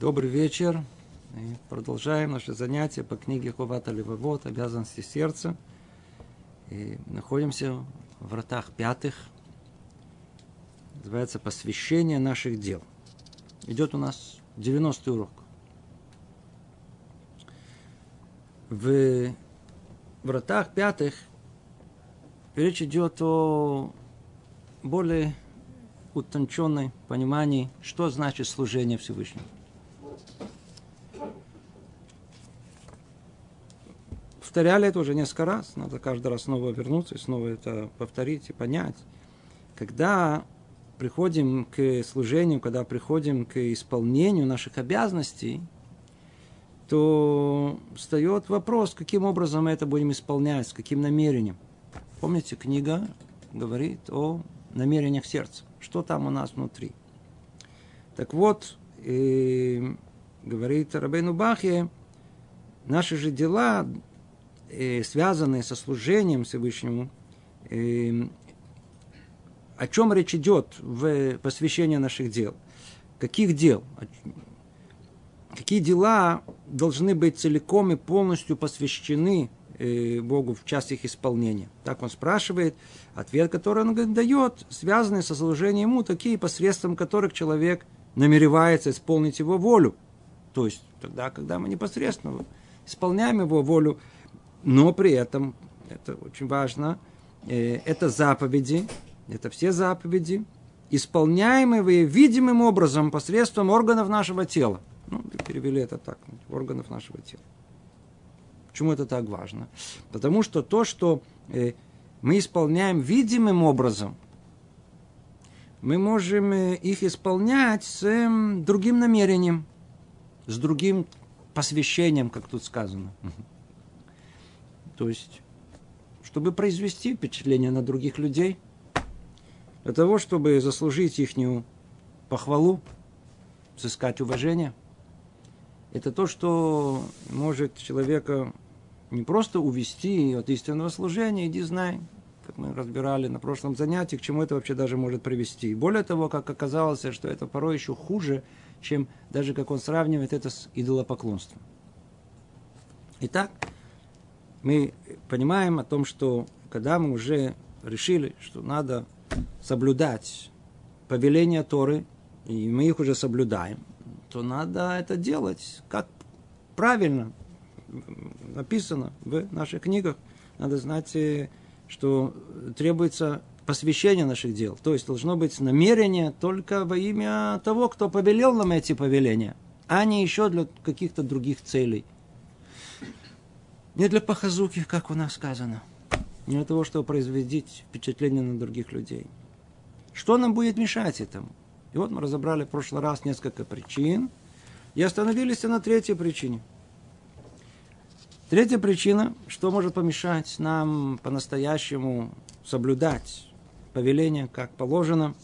Добрый вечер. И продолжаем наше занятие по книге Хувата Левовод «Обязанности сердца». И находимся в вратах пятых. Называется «Посвящение наших дел». Идет у нас 90-й урок. В вратах пятых речь идет о более утонченной понимании, что значит служение Всевышнему. Повторяли это уже несколько раз, надо каждый раз снова вернуться и снова это повторить и понять. Когда приходим к служению, когда приходим к исполнению наших обязанностей, то встает вопрос, каким образом мы это будем исполнять, с каким намерением. Помните, книга говорит о намерениях сердца что там у нас внутри. Так вот, э, говорит Рабейну Бахе, наши же дела, связанные со служением Всевышнему, э, о чем речь идет в посвящении наших дел? Каких дел? Какие дела должны быть целиком и полностью посвящены Э, Богу в части их исполнения. Так он спрашивает. Ответ, который он дает, связанный со служением ему, такие, посредством которых человек намеревается исполнить его волю. То есть тогда, когда мы непосредственно исполняем его волю, но при этом, это очень важно, э, это заповеди, это все заповеди, исполняемые видимым образом посредством органов нашего тела. Ну, перевели это так, органов нашего тела. Почему это так важно? Потому что то, что э, мы исполняем видимым образом, мы можем э, их исполнять с другим намерением, с другим посвящением, как тут сказано. То есть, чтобы произвести впечатление на других людей, для того, чтобы заслужить их похвалу, сыскать уважение. Это то, что может человека не просто увести от истинного служения, иди знай, как мы разбирали на прошлом занятии, к чему это вообще даже может привести. Более того, как оказалось, что это порой еще хуже, чем даже как он сравнивает это с идолопоклонством. Итак, мы понимаем о том, что когда мы уже решили, что надо соблюдать повеления Торы, и мы их уже соблюдаем, то надо это делать как правильно, написано в наших книгах. Надо знать, э, что требуется посвящение наших дел. То есть должно быть намерение только во имя того, кто повелел нам эти повеления, а не еще для каких-то других целей. Не для похазуки, как у нас сказано. Не для того, чтобы производить впечатление на других людей. Что нам будет мешать этому? И вот мы разобрали в прошлый раз несколько причин и остановились на третьей причине – Третья причина, что может помешать нам по-настоящему соблюдать повеление, как положено,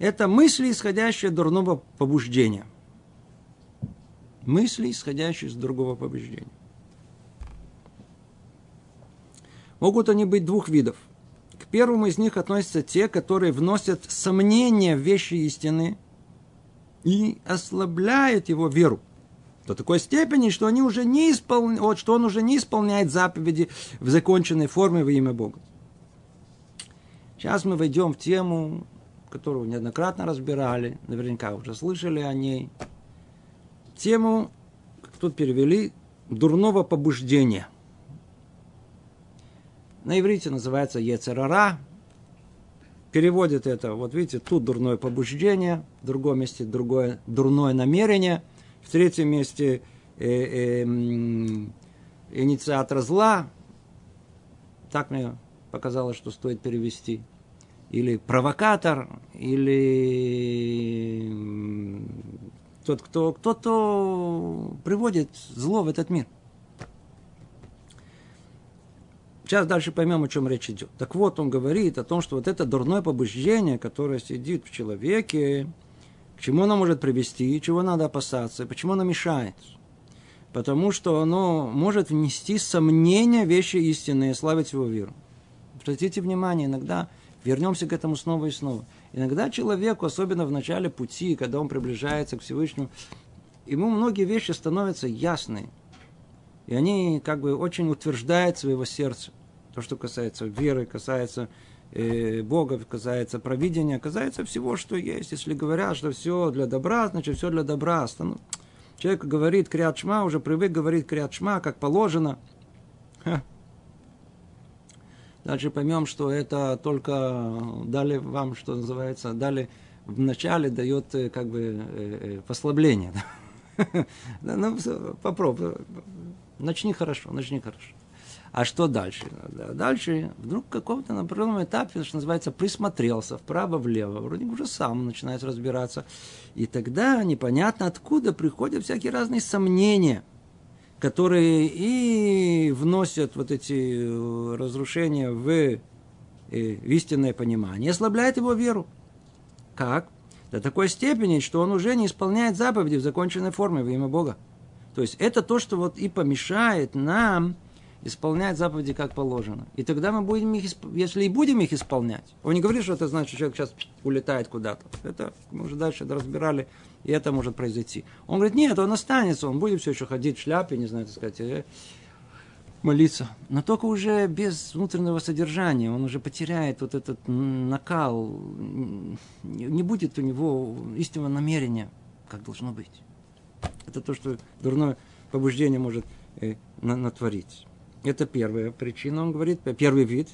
это мысли, исходящие от дурного побуждения. Мысли, исходящие из другого побуждения. Могут они быть двух видов. К первому из них относятся те, которые вносят сомнения в вещи истины и ослабляют его веру до такой степени, что, они уже не испол... вот, что он уже не исполняет заповеди в законченной форме во имя Бога. Сейчас мы войдем в тему, которую неоднократно разбирали, наверняка уже слышали о ней. Тему, как тут перевели, дурного побуждения. На иврите называется Ецерара. Переводит это, вот видите, тут дурное побуждение, в другом месте другое дурное намерение – в третьем месте э, э, инициатор зла. Так мне показалось, что стоит перевести. Или провокатор, или тот, кто, кто-то приводит зло в этот мир. Сейчас дальше поймем, о чем речь идет. Так вот, он говорит о том, что вот это дурное побуждение, которое сидит в человеке, к чему оно может привести, чего надо опасаться, почему оно мешает. Потому что оно может внести сомнения вещи истинные, славить его веру. Обратите внимание, иногда вернемся к этому снова и снова. Иногда человеку, особенно в начале пути, когда он приближается к Всевышнему, ему многие вещи становятся ясны. И они как бы очень утверждают своего сердца. То, что касается веры, касается э, Бога, касается провидения, касается всего, что есть. Если говорят, что все для добра, значит все для добра. Человек говорит крят шма, уже привык говорить крят шма, как положено. Дальше поймем, что это только дали вам, что называется, дали в начале дает э, как бы э, э, послабление. Ну, попробуй. Начни хорошо, начни хорошо. А что дальше? Дальше вдруг в каком-то определенном этапе, что называется, присмотрелся вправо-влево, вроде уже сам начинает разбираться. И тогда непонятно откуда приходят всякие разные сомнения, которые и вносят вот эти разрушения в, в истинное понимание, ослабляют его веру. Как? До такой степени, что он уже не исполняет заповеди в законченной форме во имя Бога. То есть это то, что вот и помешает нам исполнять заповеди как положено. И тогда мы будем их, если и будем их исполнять, он не говорит, что это значит, что человек сейчас улетает куда-то. Это мы уже дальше разбирали, и это может произойти. Он говорит, нет, он останется, он будет все еще ходить в шляпе, не знаю, так сказать, э, молиться. Но только уже без внутреннего содержания. Он уже потеряет вот этот накал. Не будет у него истинного намерения, как должно быть. Это то, что дурное побуждение может э, натворить. Это первая причина, он говорит, первый вид.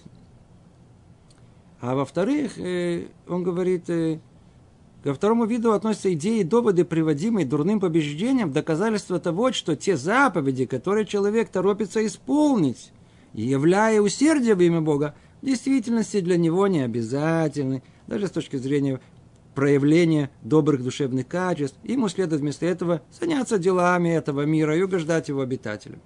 А во-вторых, э, он говорит, э, Ко второму виду относятся идеи и доводы, приводимые дурным побеждением, доказательство того, что те заповеди, которые человек торопится исполнить, являя усердие во имя Бога, в действительности для него не обязательны, даже с точки зрения проявления добрых душевных качеств. Ему следует вместо этого заняться делами этого мира и угождать его обитателям.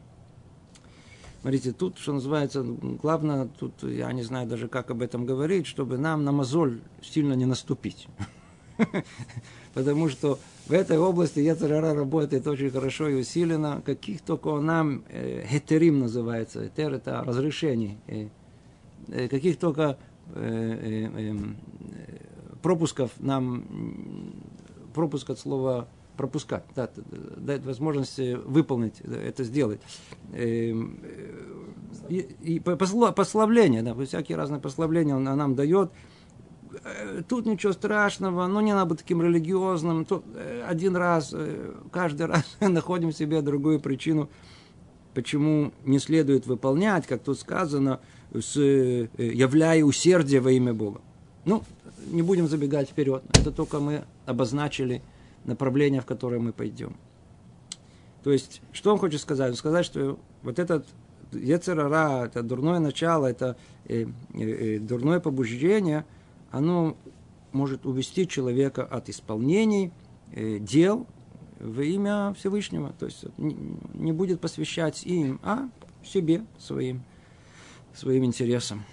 Смотрите, тут, что называется, главное, тут я не знаю даже, как об этом говорить, чтобы нам на мозоль сильно не наступить. Потому что в этой области Яцерара работает очень хорошо и усиленно. Каких только нам э, хетерим называется. Этер это разрешение. Э, э, каких только э, э, э, пропусков нам пропуск от слова пропускать, да, дать возможность выполнить, это сделать. Эм, и, и пославление, да, всякие разные пославления он нам дает. Э, тут ничего страшного, ну не надо быть таким религиозным. Тут э, один раз, э, каждый раз находим себе другую причину, почему не следует выполнять, как тут сказано, с, являя усердие во имя Бога. Ну, не будем забегать вперед. Это только мы обозначили направление, в которое мы пойдем. То есть, что он хочет сказать? Он сказать, что вот этот Ецерара, это дурное начало, это э, э, дурное побуждение – оно может увести человека от исполнений э, дел во имя Всевышнего. То есть не, не будет посвящать им, а себе, своим, своим интересам.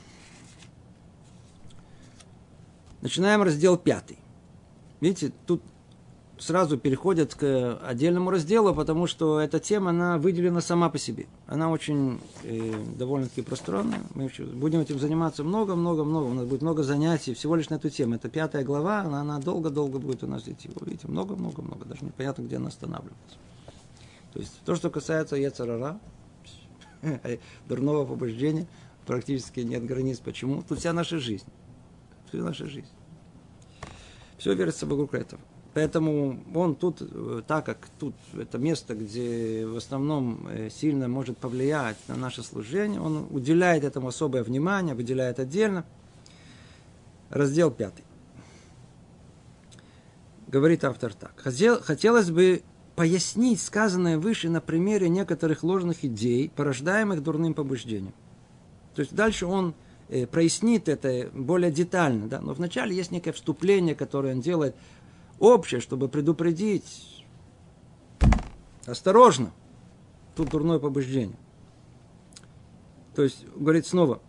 Начинаем раздел пятый. Видите, тут сразу переходят к отдельному разделу, потому что эта тема, она выделена сама по себе. Она очень э, довольно-таки пространная. Мы будем этим заниматься много-много-много. У нас будет много занятий всего лишь на эту тему. Это пятая глава, она, долго-долго будет у нас идти. Вы видите, много-много-много. Даже непонятно, где она останавливается. То есть, то, что касается Ецарара, дурного побуждения, практически нет границ. Почему? Тут вся наша жизнь. Вся наша жизнь. Все верится вокруг этого. Поэтому он тут, э, так как тут это место, где в основном э, сильно может повлиять на наше служение, он уделяет этому особое внимание, выделяет отдельно. Раздел пятый. Говорит автор так. Хотелось бы пояснить сказанное выше на примере некоторых ложных идей, порождаемых дурным побуждением. То есть дальше он прояснит это более детально. Да? Но вначале есть некое вступление, которое он делает общее, чтобы предупредить. Осторожно. Тут дурное побуждение. То есть, говорит снова,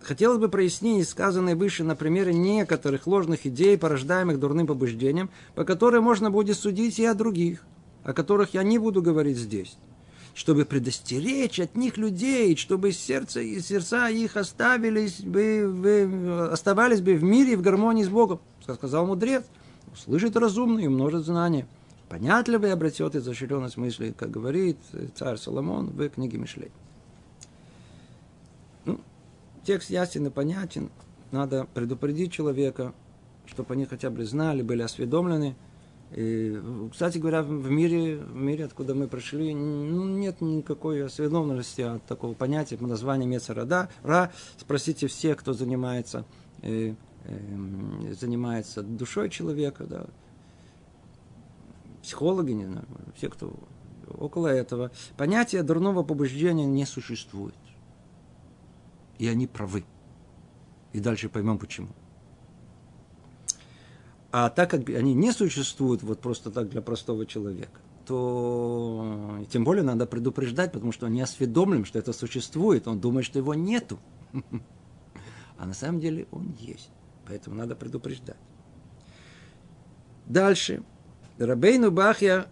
хотелось бы прояснить сказанное выше на примере некоторых ложных идей, порождаемых дурным побуждением, по которым можно будет судить и о других, о которых я не буду говорить здесь чтобы предостеречь от них людей, чтобы сердце и сердца их оставились бы, оставались бы в мире и в гармонии с Богом, сказал мудрец. Услышит разумный и умножит знания. понятливый обретет изощренность мысли, как говорит царь Соломон в книге Мишлей. Ну, текст ясен и понятен. Надо предупредить человека, чтобы они хотя бы знали, были осведомлены. И, кстати говоря, в мире, в мире, откуда мы пришли, ну, нет никакой осведомленности от такого понятия, названия Мецарада. Ра, спросите всех, кто занимается, э, э, занимается душой человека, да, психологи, не знаю, все, кто около этого, понятие дурного побуждения не существует. И они правы. И дальше поймем почему. А так как они не существуют вот просто так для простого человека, то тем более надо предупреждать, потому что он не осведомлен, что это существует. Он думает, что его нету. А на самом деле он есть. Поэтому надо предупреждать. Дальше. Рабейну Бахья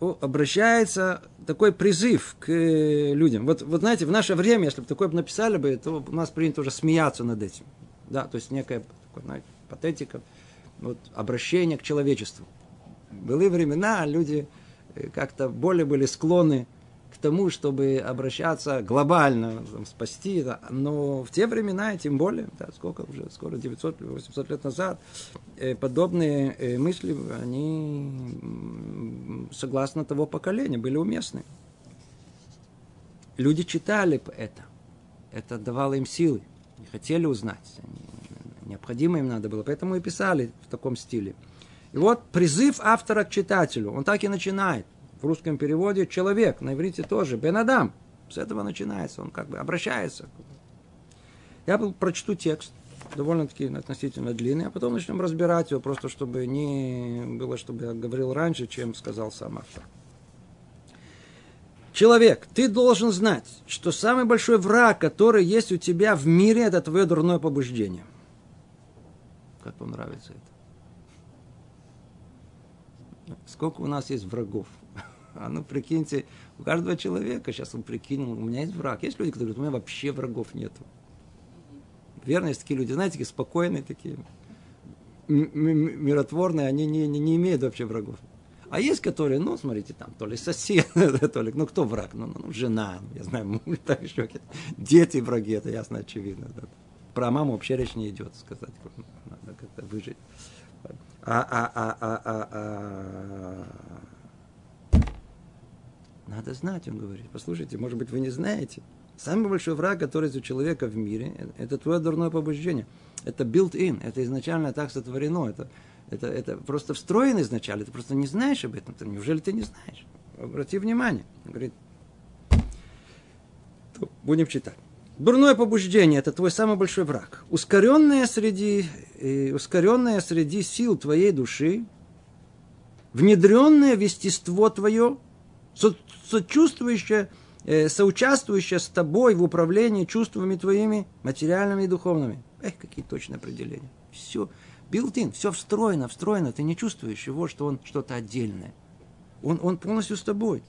обращается такой призыв к э, людям. Вот, вот знаете, в наше время, если бы такое написали бы, то у нас принято уже смеяться над этим. Да, то есть некая такая, знаете, патетика, вот, обращение к человечеству. Были времена, люди э, как-то более были склонны тому, чтобы обращаться глобально, там, спасти. Да. Но в те времена, тем более, да, сколько уже, скоро 900-800 лет назад, э, подобные э, мысли, они, согласно того поколения, были уместны. Люди читали это. Это давало им силы. Не хотели узнать. Необходимо им надо было. Поэтому и писали в таком стиле. И вот призыв автора к читателю. Он так и начинает – в русском переводе человек, на иврите тоже, Бен С этого начинается, он как бы обращается. Я прочту текст, довольно-таки относительно длинный, а потом начнем разбирать его, просто чтобы не было, чтобы я говорил раньше, чем сказал сам автор. Человек, ты должен знать, что самый большой враг, который есть у тебя в мире, это твое дурное побуждение. Как вам нравится это? Сколько у нас есть врагов? А ну, прикиньте, у каждого человека, сейчас он прикинул, у меня есть враг. Есть люди, которые говорят, у меня вообще врагов нету. Верно, есть такие люди, знаете, такие спокойные, такие миротворные, они не, не, не имеют вообще врагов. А есть, которые, ну, смотрите, там, то ли сосед, то ли, ну, кто враг? Ну, ну, жена, я знаю, муж, так еще дети враги, это ясно, очевидно. Да. Про маму вообще речь не идет, сказать, выжить. А, а, а, а, а, а, надо знать, он говорит. Послушайте, может быть, вы не знаете. Самый большой враг, который у человека в мире, это твое дурное побуждение. Это built-in, это изначально так сотворено. Это, это, это просто встроено изначально, ты просто не знаешь об этом. Неужели ты не знаешь? Обрати внимание. Он говорит, будем читать. Дурное побуждение – это твой самый большой враг. Ускоренное среди, э, ускоренное среди сил твоей души, внедренное в естество твое – сочувствующая, э, соучаствующая с тобой в управлении чувствами твоими, материальными и духовными. Эх, какие точные определения. Все, билтин, все встроено, встроено. Ты не чувствуешь его, что он что-то отдельное. Он, он полностью с тобой.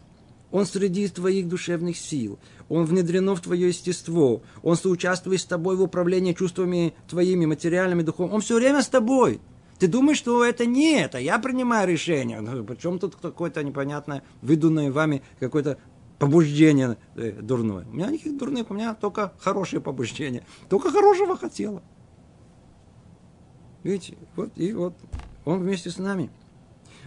Он среди твоих душевных сил. Он внедрено в твое естество. Он соучаствует с тобой в управлении чувствами твоими, материальными, духовными. Он все время с тобой. Ты думаешь, что это не это, я принимаю решение. Ну, причем тут какое-то непонятное, выдуманное вами какое-то побуждение э, дурное. У меня никаких дурных, у меня только хорошее побуждение. Только хорошего хотела. Видите, вот и вот он вместе с нами.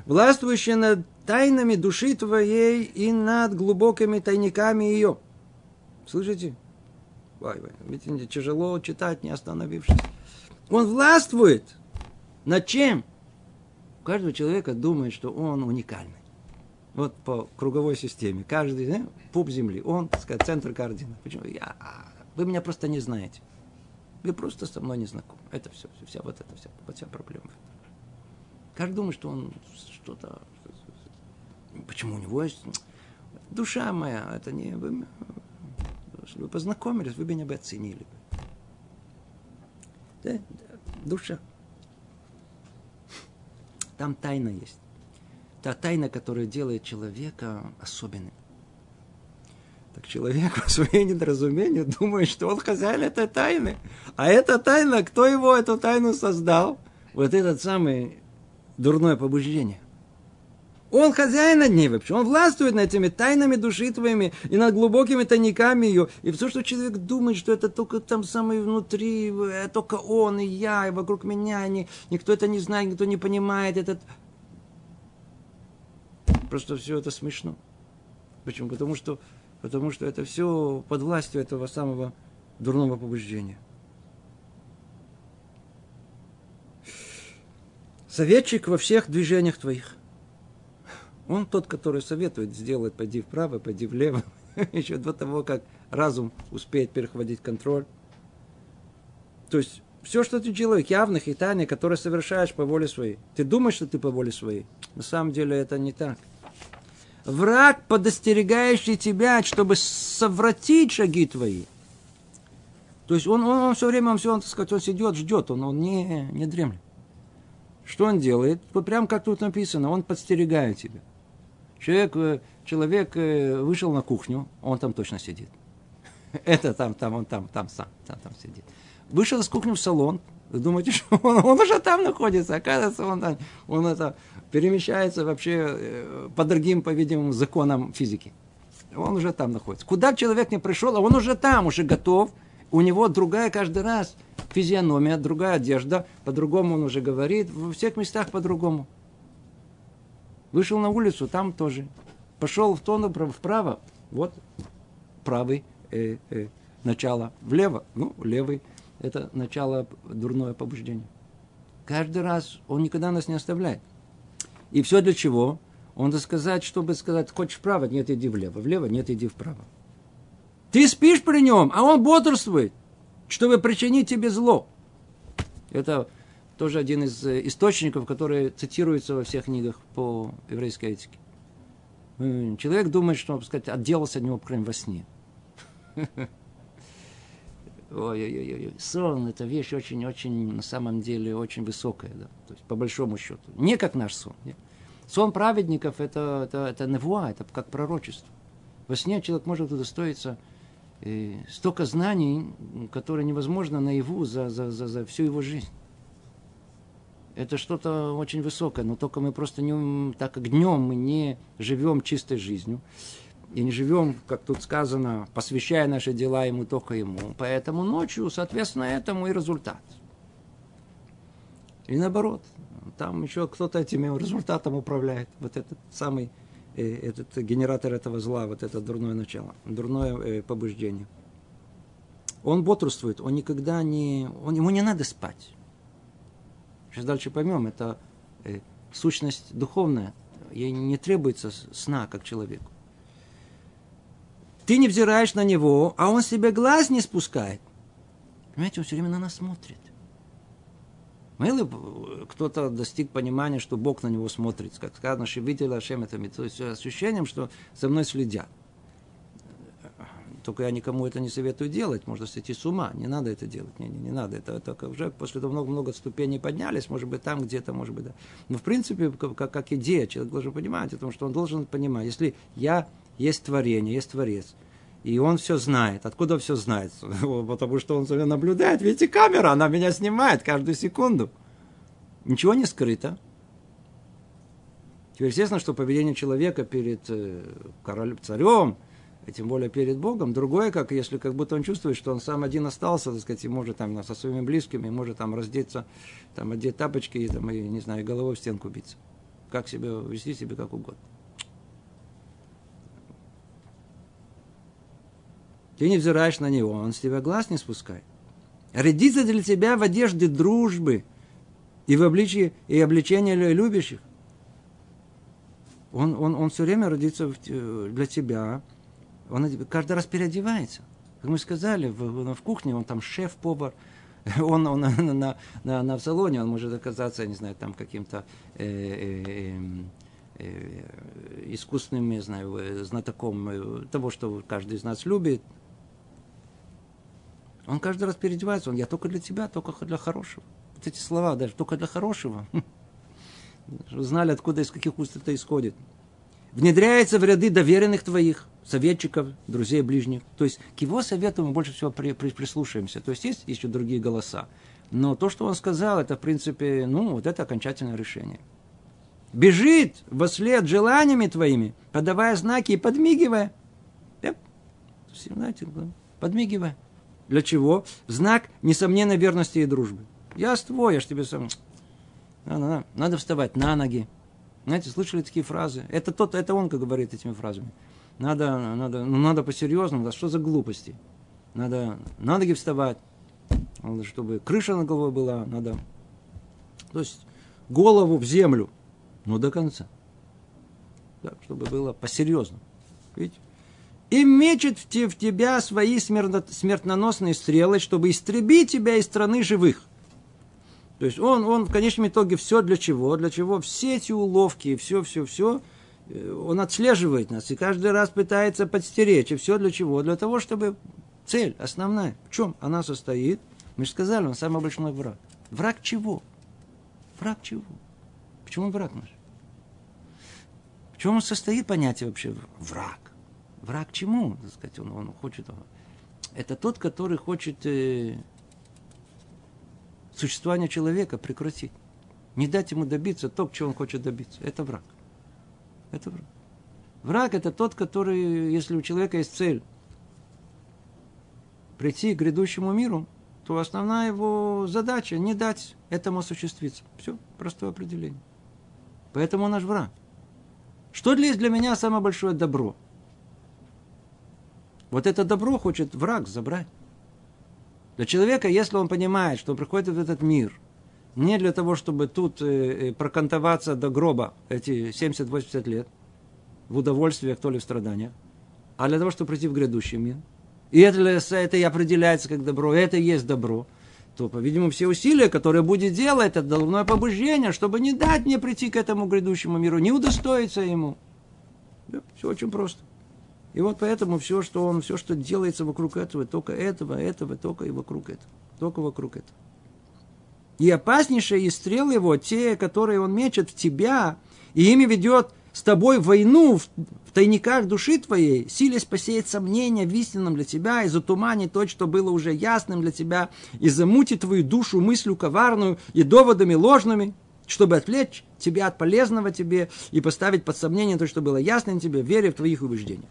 Властвующий над тайнами души твоей и над глубокими тайниками ее. Слышите? Ой, видите, тяжело читать, не остановившись. Он властвует над чем? У каждого человека думает, что он уникальный. Вот по круговой системе. Каждый да, пуп земли. Он, так сказать, центр координат. Почему? Я, а, вы меня просто не знаете. Вы просто со мной не знакомы. Это все, вся вот эта вся, вот вся проблема. Каждый думает, что он что-то... Почему у него есть... Душа моя, это не... Вы, вы познакомились, вы меня бы оценили. Да? Душа. Там тайна есть. Та тайна, которая делает человека особенным. Так человек по своему недоразумению думает, что он хозяин этой тайны. А эта тайна, кто его эту тайну создал? Вот этот самый дурное побуждение. Он хозяин над ней вообще. Он властвует над этими тайнами души твоими и над глубокими тайниками ее. И все, что человек думает, что это только там самый внутри, э, только он и я, и вокруг меня, и никто это не знает, никто не понимает. Этот... Просто все это смешно. Почему? Потому что, потому что это все под властью этого самого дурного побуждения. Советчик во всех движениях твоих. Он тот, который советует сделать, пойди вправо, пойди влево, еще до того, как разум успеет перехватить контроль. То есть, все, что ты делаешь, явных и тайных, которые совершаешь по воле своей. Ты думаешь, что ты по воле своей. На самом деле это не так. Враг, подостерегающий тебя, чтобы совратить шаги твои. То есть он, он, он все время, он все, он, так сказать, он сидит, ждет, он, он не, не дремлет. Что он делает? Вот прям как тут написано, он подстерегает тебя. Человек, э, человек э, вышел на кухню, он там точно сидит. Это там, там, он там, там сам, там, там сидит. Вышел из кухни в салон, думаете, что он, он уже там находится, оказывается, он, там, он это перемещается вообще э, по другим, по-видимому, законам физики. Он уже там находится. Куда человек не пришел, а он уже там, уже готов. У него другая каждый раз физиономия, другая одежда, по-другому он уже говорит, во всех местах по-другому. Вышел на улицу, там тоже. Пошел в тон вправо, вот правый э, э, начало, влево, ну, левый, это начало дурное побуждение. Каждый раз он никогда нас не оставляет. И все для чего? Он надо сказать, чтобы сказать, хочешь вправо, нет, иди влево, влево, нет, иди вправо. Ты спишь при нем, а он бодрствует чтобы причинить тебе зло. Это тоже один из э, источников, которые цитируются во всех книгах по еврейской этике. Человек думает, что, сказать, отделался от него, по во сне. Ой-ой-ой, сон – это вещь очень-очень, на самом деле, очень высокая, да? то есть по большому счету. Не как наш сон. Нет? Сон праведников – это, это, это невуа, это как пророчество. Во сне человек может удостоиться столько знаний, которые невозможно наяву за, за, за, за всю его жизнь. Это что-то очень высокое, но только мы просто не, так как днем мы не живем чистой жизнью, и не живем, как тут сказано, посвящая наши дела ему только ему. Поэтому ночью, соответственно, этому и результат. И наоборот, там еще кто-то этим результатом управляет. Вот этот самый этот генератор этого зла, вот это дурное начало, дурное э, побуждение. Он бодрствует, он никогда не... Он, ему не надо спать. Сейчас дальше поймем, это э, сущность духовная. Ей не требуется сна, как человеку. Ты не взираешь на него, а он себе глаз не спускает. Понимаете, он все время на нас смотрит. Мало кто-то достиг понимания, что Бог на него смотрит, как сказано, видели Ашем это, то есть ощущением, что за мной следят. Только я никому это не советую делать, можно сойти с ума, не надо это делать, не, не, не надо, это только уже после того много-много ступеней поднялись, может быть, там где-то, может быть, да. Но в принципе, как, как идея, человек должен понимать, потому что он должен понимать, если я есть творение, есть Творец, и он все знает. Откуда все знает? Потому что он за мной наблюдает. Видите, камера, она меня снимает каждую секунду. Ничего не скрыто. Теперь естественно, что поведение человека перед э, королем, царем, и тем более перед Богом, другое, как если как будто он чувствует, что он сам один остался, так сказать, и может там со своими близкими, может там раздеться, там одеть тапочки и, там, и не знаю, головой в стенку биться. Как себя вести себе как угодно. Ты не взираешь на него, он с тебя глаз не спускает. Рядится для тебя в одежде дружбы и в обличии и обличении любящих. Он, он, он все время родится для тебя. Он каждый раз переодевается. Как мы сказали, в, в кухне он там шеф-повар, он, он на, на, на, в салоне, он может оказаться, я не знаю, там каким-то э, э, эм, э, искусственным, я знаю, знатоком э, того, что каждый из нас любит, он каждый раз переодевается, он, я только для тебя, только для хорошего. Вот эти слова даже, только для хорошего. Знали, откуда, из каких уст это исходит. Внедряется в ряды доверенных твоих, советчиков, друзей, ближних. То есть к его совету мы больше всего при, при, прислушаемся. То есть есть еще другие голоса. Но то, что он сказал, это, в принципе, ну, вот это окончательное решение. бежит во след желаниями твоими, подавая знаки и подмигивая. Знаете, подмигивая. Для чего? Знак несомненной верности и дружбы. Я с твой, я ж тебе сам. Надо, надо вставать на ноги. Знаете, слышали такие фразы? Это тот, это он, как говорит этими фразами. Надо, надо, ну надо по-серьезному, да что за глупости? Надо на ноги вставать, надо, чтобы крыша на головой была, надо, то есть голову в землю, но до конца. Да, чтобы было по-серьезному. Видите? И мечет в тебя свои смертоносные стрелы, чтобы истребить тебя из страны живых. То есть он, он в конечном итоге все для чего? Для чего все эти уловки, все, все, все, он отслеживает нас и каждый раз пытается подстеречь. И все для чего? Для того, чтобы цель основная, в чем она состоит? Мы же сказали, он самый большой враг. Враг чего? Враг чего? Почему он враг наш? В чем состоит понятие вообще враг? Враг чему? Так сказать, он, он хочет... Это тот, который хочет э, существование человека прекратить. Не дать ему добиться то, чему он хочет добиться. Это враг. Это враг. Враг – это тот, который, если у человека есть цель прийти к грядущему миру, то основная его задача – не дать этому осуществиться. Все, простое определение. Поэтому он наш враг. Что для, для меня самое большое добро? Вот это добро хочет враг забрать. Для человека, если он понимает, что он приходит в этот мир не для того, чтобы тут э, э прокантоваться до гроба эти 70-80 лет, в удовольствиях, то ли в страданиях, а для того, чтобы прийти в грядущий мир, и это, это и определяется как добро, это и есть добро, то, по-видимому, все усилия, которые будет делать, это должное побуждение, чтобы не дать мне прийти к этому грядущему миру, не удостоиться ему. Да, все очень просто. И вот поэтому все, что он, все, что делается вокруг этого, только этого, этого, только и вокруг этого. Только вокруг этого. И опаснейшие из стрел его, те, которые он мечет в тебя, и ими ведет с тобой войну в, в тайниках души твоей, силясь посеять сомнения в истинном для тебя, и затуманить то, что было уже ясным для тебя, и замутить твою душу мыслью коварную и доводами ложными, чтобы отвлечь тебя от полезного тебе и поставить под сомнение то, что было ясным тебе, веря в твоих убеждениях.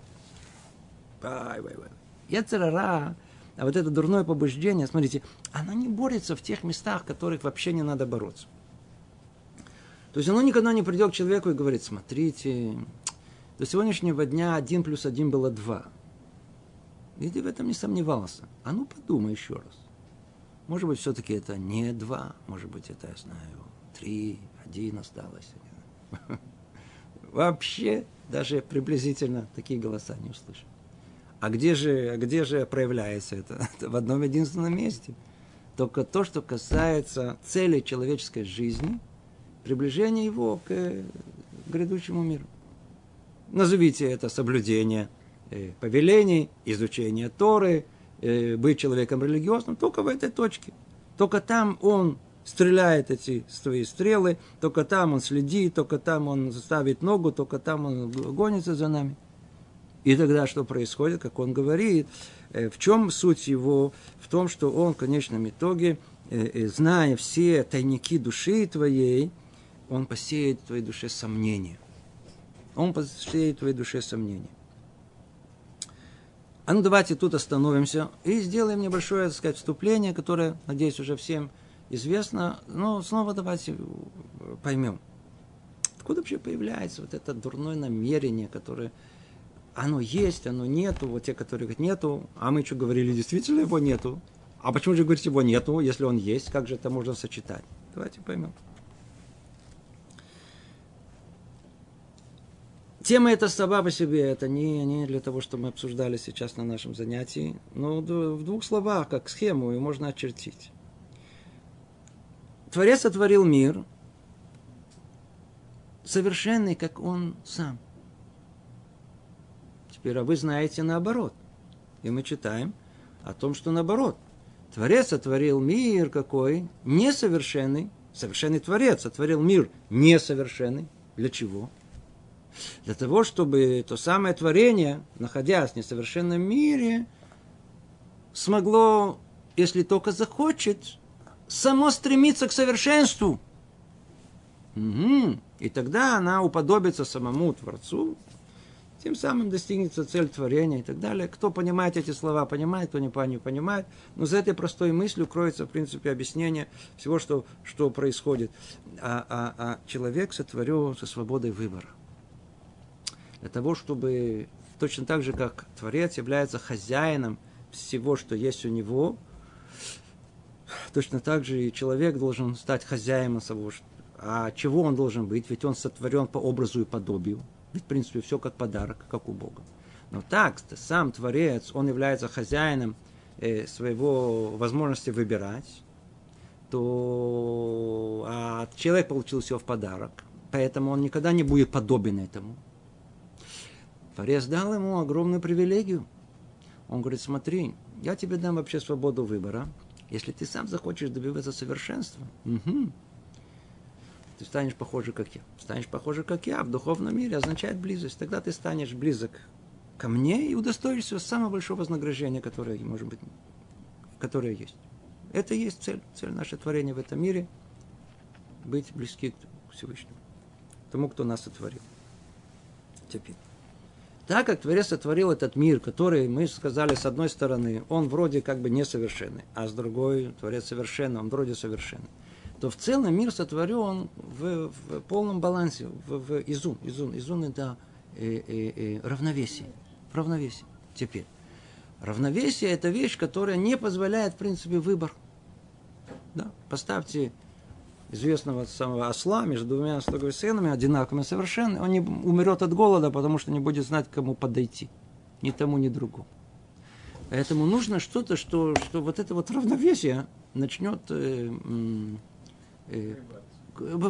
Яцерара, а вот это дурное побуждение, смотрите, оно не борется в тех местах, в которых вообще не надо бороться. То есть оно никогда не придет к человеку и говорит, смотрите, до сегодняшнего дня один плюс один было два. И ты в этом не сомневался. А ну подумай еще раз. Может быть, все-таки это не два, может быть, это, я знаю, три, один осталось. Вообще, даже приблизительно такие голоса не услышал. А где же, а где же проявляется это? В одном единственном месте. Только то, что касается цели человеческой жизни, приближения его к грядущему миру. Назовите это соблюдение э, повелений, изучение Торы, э, быть человеком религиозным только в этой точке. Только там он стреляет эти свои стрелы, только там он следит, только там он ставит ногу, только там он гонится за нами. И тогда что происходит, как он говорит, э, в чем суть его? В том, что он в конечном итоге, э, э, зная все тайники души твоей, он посеет в твоей душе сомнения. Он посеет в твоей душе сомнения. А ну давайте тут остановимся и сделаем небольшое, так сказать, вступление, которое, надеюсь, уже всем известно. Но снова давайте поймем. Откуда вообще появляется вот это дурное намерение, которое оно есть, оно нету, вот те, которые говорят нету, а мы что говорили, действительно его нету. А почему же говорить его нету, если он есть, как же это можно сочетать? Давайте поймем. Тема эта сама по себе, это не, не для того, что мы обсуждали сейчас на нашем занятии, но в двух словах, как схему, ее можно очертить. Творец сотворил мир, совершенный, как он сам – Теперь а вы знаете наоборот. И мы читаем о том, что наоборот. Творец сотворил мир какой? Несовершенный. Совершенный Творец сотворил мир несовершенный. Для чего? Для того, чтобы то самое творение, находясь в несовершенном мире, смогло, если только захочет, само стремиться к совершенству. Угу. И тогда она уподобится самому Творцу, тем самым достигнется цель творения и так далее. Кто понимает эти слова, понимает, кто не понимает. Но за этой простой мыслью кроется, в принципе, объяснение всего, что, что происходит. А, а, а человек сотворен со свободой выбора. Для того, чтобы точно так же, как Творец является хозяином всего, что есть у него, точно так же и человек должен стать хозяином своего. А чего он должен быть? Ведь он сотворен по образу и подобию. Ведь, в принципе, все как подарок, как у Бога. Но так, сам Творец, он является хозяином э, своего возможности выбирать, то а человек получил все в подарок, поэтому он никогда не будет подобен этому. Творец дал ему огромную привилегию. Он говорит, смотри, я тебе дам вообще свободу выбора, если ты сам захочешь добиваться совершенства. Угу ты станешь похожи, как я. Станешь похожи, как я в духовном мире означает близость. Тогда ты станешь близок ко мне и удостоишься самого большого вознаграждения, которое может быть, которое есть. Это и есть цель, цель нашего творения в этом мире – быть близки к Всевышнему, тому, кто нас сотворил. Теперь. Так как Творец сотворил этот мир, который, мы сказали, с одной стороны, он вроде как бы несовершенный, а с другой, Творец совершенный, он вроде совершенный то в целом мир сотворен в, в полном балансе, в, в изун. Изун, изун это э, э, э, равновесие. Равновесие. Теперь. Равновесие это вещь, которая не позволяет, в принципе, выбор. Да? Поставьте известного самого осла между двумя стогосенами, одинаковыми совершенно, он не умрет от голода, потому что не будет знать, к кому подойти. Ни тому, ни другому. Поэтому нужно что-то, что, что вот это вот равновесие начнет э,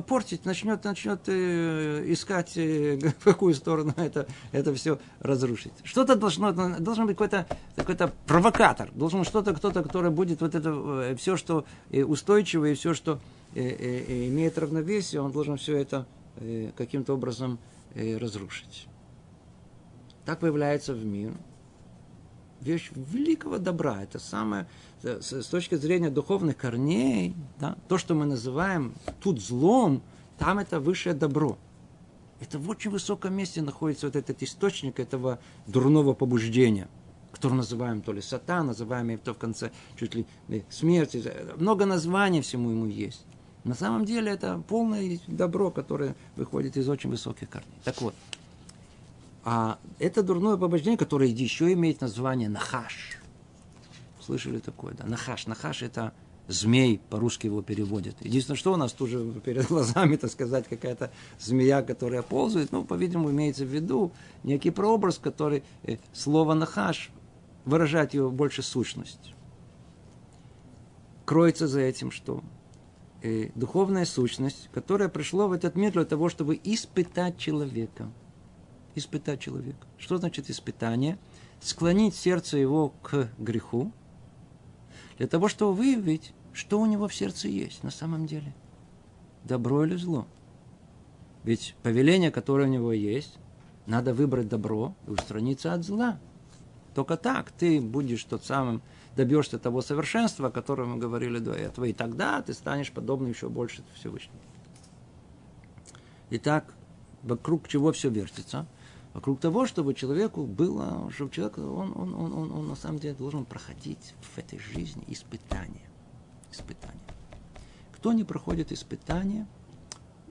портить, начнет, начнет э, искать, э, в какую сторону это, это все разрушить. Что-то должно, должен быть какой-то какой провокатор, должен что-то, кто-то, который будет вот это э, все, что э, устойчиво и все, что э, э, э, имеет равновесие, он должен все это э, каким-то образом э, разрушить. Так появляется в мир вещь великого добра. Это самое, с, точки зрения духовных корней, да, то, что мы называем тут злом, там это высшее добро. Это в очень высоком месте находится вот этот источник этого дурного побуждения, который называем то ли сатан, называем то в конце чуть ли смерть. Много названий всему ему есть. На самом деле это полное добро, которое выходит из очень высоких корней. Так вот, а это дурное побуждение, которое еще имеет название нахаш. Слышали такое, да? Нахаш. Нахаш – это змей, по-русски его переводят. Единственное, что у нас тоже перед глазами, так сказать, какая-то змея, которая ползает, ну, по-видимому, имеется в виду некий прообраз, который э, слово нахаш выражает его больше сущность. Кроется за этим что? Э, духовная сущность, которая пришла в этот мир для того, чтобы испытать человека – испытать человека. Что значит испытание? Склонить сердце его к греху, для того, чтобы выявить, что у него в сердце есть на самом деле. Добро или зло. Ведь повеление, которое у него есть, надо выбрать добро и устраниться от зла. Только так ты будешь тот самым, добьешься того совершенства, о котором мы говорили до этого. И тогда ты станешь подобным еще больше Всевышнему. Итак, вокруг чего все вертится – вокруг того, чтобы человеку было, чтобы человек, он, он, он, он, он на самом деле должен проходить в этой жизни испытания. Испытания. Кто не проходит испытания,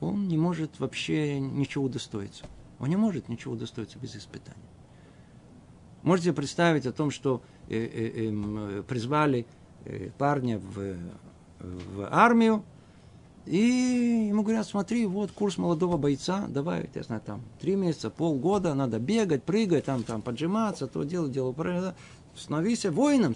он не может вообще ничего удостоиться. Он не может ничего удостоиться без испытания. Можете представить о том, что э, э, э, призвали э, парня в, в армию, и ему говорят, смотри, вот курс молодого бойца, давай, я знаю, там, три месяца, полгода, надо бегать, прыгать, там, там, поджиматься, то делать, дело, становись воином.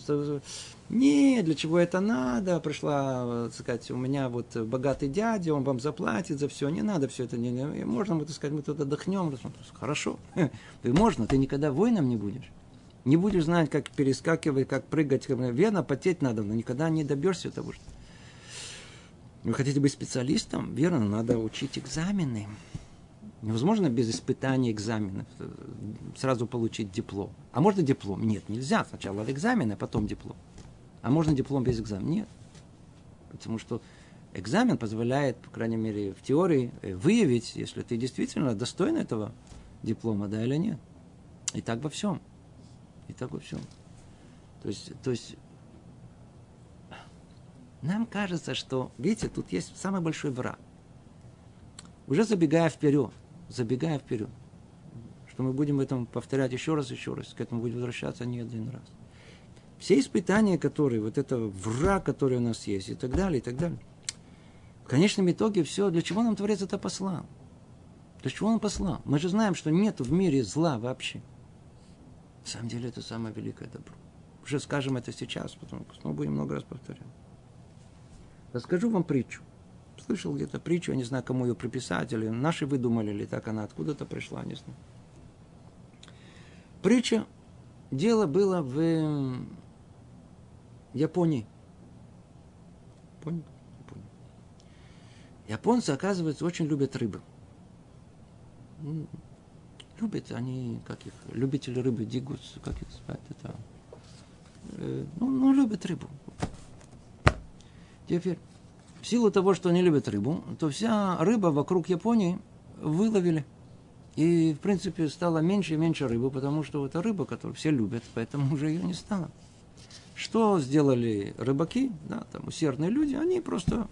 Не, для чего это надо? Пришла, так сказать, у меня вот богатый дядя, он вам заплатит за все. Не надо все это. Не, не, можно, мы, так сказать, мы тут отдохнем. Хорошо. Ты можно, ты никогда воином не будешь. Не будешь знать, как перескакивать, как прыгать. Вена потеть надо, но никогда не добьешься того, что вы хотите быть специалистом? Верно, надо учить экзамены. Невозможно без испытания экзаменов э, сразу получить диплом. А можно диплом? Нет, нельзя. Сначала экзамен, а потом диплом. А можно диплом без экзамена? Нет. Потому что экзамен позволяет, по крайней мере, в теории э, выявить, если ты действительно достоин этого диплома, да или нет. И так во всем. И так во всем. То есть, то есть нам кажется, что, видите, тут есть самый большой враг. Уже забегая вперед, забегая вперед, что мы будем это повторять еще раз, еще раз, к этому будем возвращаться не один раз. Все испытания, которые, вот это враг, который у нас есть, и так далее, и так далее. В конечном итоге все, для чего нам Творец это послал? Для чего он послал? Мы же знаем, что нет в мире зла вообще. На самом деле это самое великое добро. Уже скажем это сейчас, потом снова будем много раз повторять. Расскажу вам притчу. Слышал где-то притчу, я не знаю, кому ее приписать, или наши выдумали, или так она откуда-то пришла, не знаю. Притча. Дело было в Японии. Понял? Японцы, оказывается, очень любят рыбу. Любят они, как их, любители рыбы, дигус, как их звать, это, э, ну, ну, любят рыбу. Теперь, в силу того, что они любят рыбу, то вся рыба вокруг Японии выловили. И, в принципе, стало меньше и меньше рыбы, потому что это рыба, которую все любят, поэтому уже ее не стало. Что сделали рыбаки, да, там усердные люди, они просто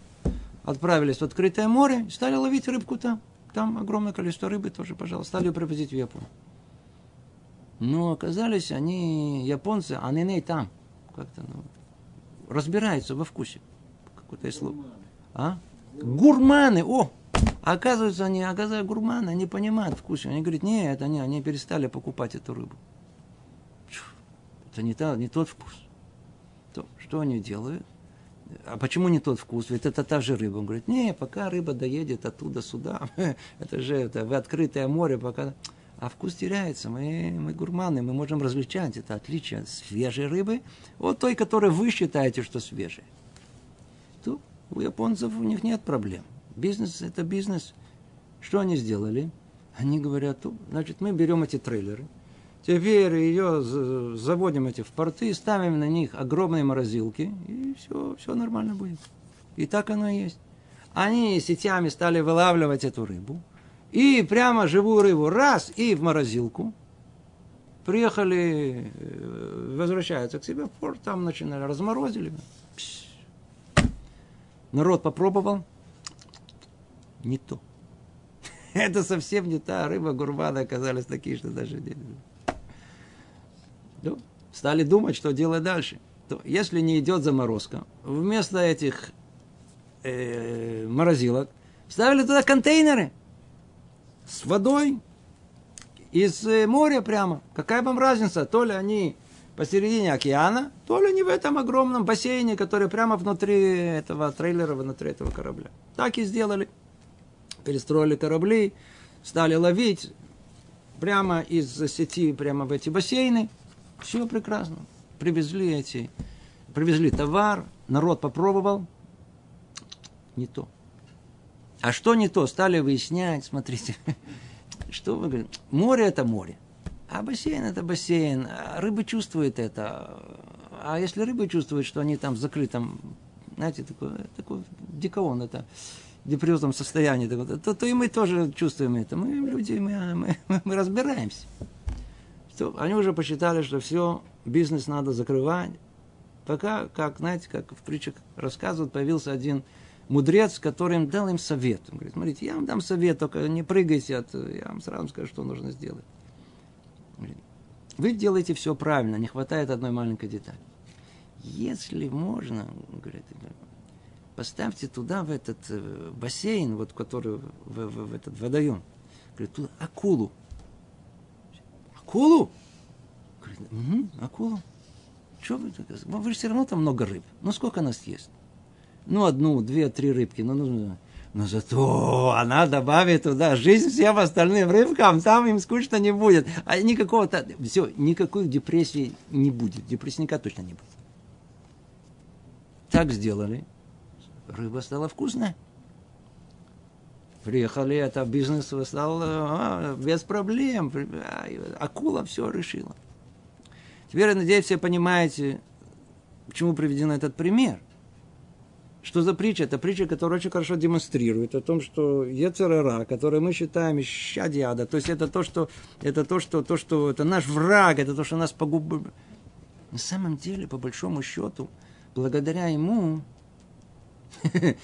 отправились в открытое море, стали ловить рыбку там. Там огромное количество рыбы тоже, пожалуйста, стали ее привозить в Японию. Но оказались они, японцы, они там, как-то, ну, разбираются во вкусе какое-то слово. А? Гурманы, о! Оказывается, они, оказывается, гурманы, они понимают вкус. Они говорят, нет, они, они перестали покупать эту рыбу. Это не, та, не тот вкус. То, что они делают? А почему не тот вкус? Ведь это та же рыба. Он говорит, не, пока рыба доедет оттуда сюда, это же это, в открытое море, пока... А вкус теряется. Мы, мы гурманы, мы можем различать это отличие свежей рыбы от той, которую вы считаете, что свежей. У японцев у них нет проблем. Бизнес – это бизнес. Что они сделали? Они говорят, значит, мы берем эти трейлеры, теперь ее заводим эти в порты, ставим на них огромные морозилки, и все, все нормально будет. И так оно и есть. Они сетями стали вылавливать эту рыбу, и прямо живую рыбу раз и в морозилку. Приехали, э, возвращаются к себе в порт, там начинали, разморозили. Народ попробовал, не то. Это совсем не та рыба, гурманы оказались такие, что даже не... Ну, стали думать, что делать дальше. То, если не идет заморозка, вместо этих э, морозилок ставили туда контейнеры с водой из э, моря прямо. Какая вам разница, то ли они посередине океана, то ли не в этом огромном бассейне, который прямо внутри этого трейлера, внутри этого корабля. Так и сделали. Перестроили корабли, стали ловить прямо из сети, прямо в эти бассейны. Все прекрасно. Привезли эти, привезли товар, народ попробовал. Не то. А что не то? Стали выяснять, смотрите. Что вы говорите? Море это море. А бассейн это бассейн. Рыбы чувствуют это. А если рыбы чувствуют, что они там в закрытом, знаете, такой, такой дикоон, это депрессивном состоянии, то, то и мы тоже чувствуем это. Мы люди, мы, мы, мы разбираемся. Что, они уже посчитали, что все, бизнес надо закрывать. Пока, как, знаете, как в притчах рассказывают, появился один мудрец, который дал им совет. Он говорит, смотрите, я вам дам совет, только не прыгайте, от, я вам сразу скажу, что нужно сделать. Вы делаете все правильно, не хватает одной маленькой детали. Если можно, говорит, поставьте туда, в этот э, бассейн, вот, который, в, в, в этот водоем, говорит, туда акулу. Акулу? Говорит, угу, акулу. Что вы, вы же все равно там много рыб. Ну, сколько нас есть? Ну, одну, две, три рыбки. Ну, нужно но зато она добавит туда жизнь всем остальным рыбкам, там им скучно не будет. А никакого, все, никакой депрессии не будет. Депрессника точно не будет. Так сделали. Рыба стала вкусная. Приехали, это бизнес стал а, без проблем. Акула все решила. Теперь, надеюсь, все понимаете, почему приведен этот пример. Что за притча? Это притча, которая очень хорошо демонстрирует о том, что Ецерара, который мы считаем ищадиада, то есть это то, что это то, что, то, что это наш враг, это то, что нас погубит. На самом деле, по большому счету, благодаря ему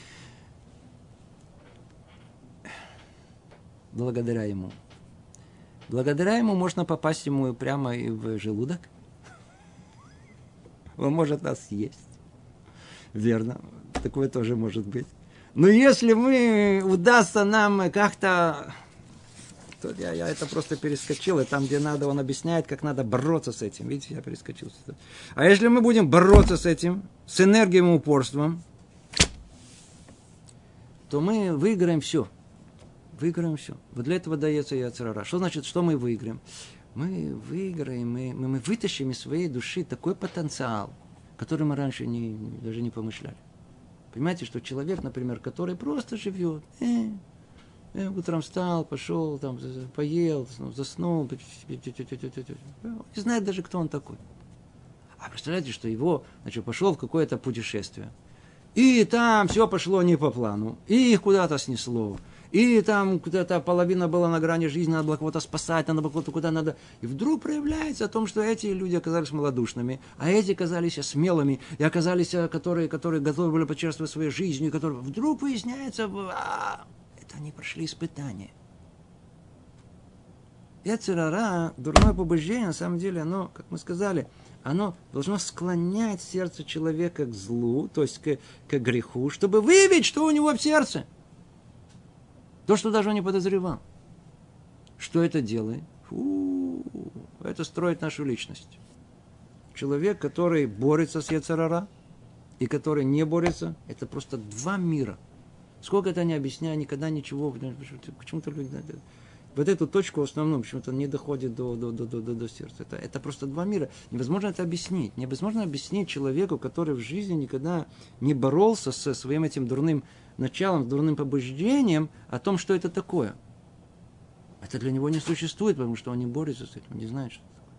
благодаря ему. Благодаря ему можно попасть ему прямо и в желудок. Он может нас съесть. Верно. Такое тоже может быть. Но если мы удастся нам как-то... Я, я это просто перескочил, и там, где надо, он объясняет, как надо бороться с этим. Видите, я перескочил. А если мы будем бороться с этим, с энергией и упорством, то мы выиграем все. Выиграем все. Вот для этого дается яцерара. Что значит, что мы выиграем? Мы выиграем, мы, мы, мы вытащим из своей души такой потенциал, который мы раньше не, даже не помышляли. Понимаете, что человек, например, который просто живет, э, э, утром встал, пошел, там, поел, заснул, не знает даже, кто он такой. А представляете, что его, значит, пошел в какое-то путешествие. И там все пошло не по плану. И их куда-то снесло. И там куда-то половина была на грани жизни, надо было кого-то спасать, надо было кого-то куда надо. И вдруг проявляется о том, что эти люди оказались малодушными, а эти оказались смелыми, и оказались, э, которые, которые готовы были почерствовать своей жизнью, которые вдруг выясняется, а, это они прошли испытания. Эцерара, дурное побуждение, на самом деле, оно, как мы сказали, оно должно склонять сердце человека к злу, то есть к, к греху, чтобы выявить, что у него в сердце – то, что даже он не подозревал. Что это делает? Фу, это строит нашу личность. Человек, который борется с Яцерара, и который не борется, это просто два мира. Сколько это не объясняю, никогда ничего, почему-то вот эту точку в основном почему-то не доходит до, до, до, до, до, сердца. Это, это просто два мира. Невозможно это объяснить. Невозможно объяснить человеку, который в жизни никогда не боролся со своим этим дурным началом, с дурным побуждением о том, что это такое. Это для него не существует, потому что он не борется с этим, не знает, что это такое.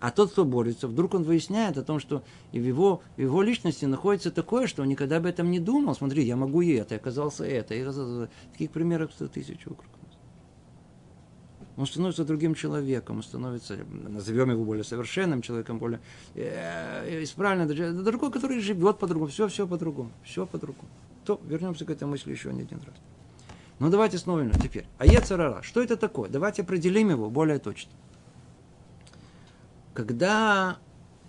А тот, кто борется, вдруг он выясняет о том, что и в его, в его личности находится такое, что он никогда об этом не думал. Смотри, я могу и это, и оказался это. И Таких примеров сто тысяч вокруг. Он становится другим человеком, он становится, назовем его более совершенным человеком, более э, исправленным, другой, который живет по-другому, все, все по-другому, все по-другому. То вернемся к этой мысли еще не один раз. Но ну, давайте снова теперь. А Ецарара, что это такое? Давайте определим его более точно. Когда,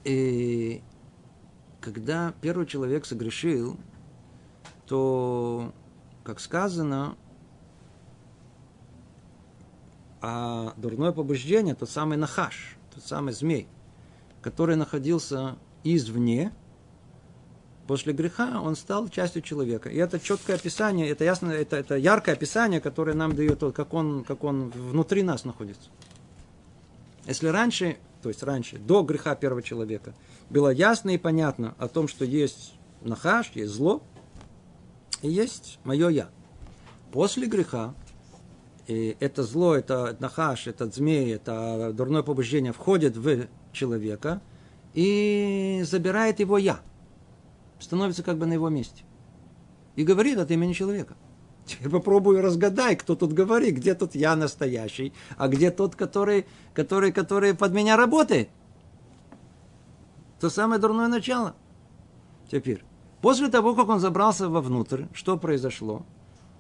э, когда первый человек согрешил, то, как сказано, а дурное побуждение, тот самый нахаш, тот самый змей, который находился извне, после греха он стал частью человека. И это четкое описание, это ясно, это, это яркое описание, которое нам дает, как он, как он внутри нас находится. Если раньше, то есть раньше, до греха первого человека, было ясно и понятно о том, что есть нахаш, есть зло, и есть мое я. После греха и это зло, это нахаш, это змей, это дурное побуждение входит в человека и забирает его я – становится как бы на его месте. И говорит от имени человека. Теперь попробую разгадай, кто тут говорит, где тут я настоящий, а где тот, который, который, который под меня работает. То самое дурное начало. Теперь, после того, как он забрался вовнутрь, что произошло?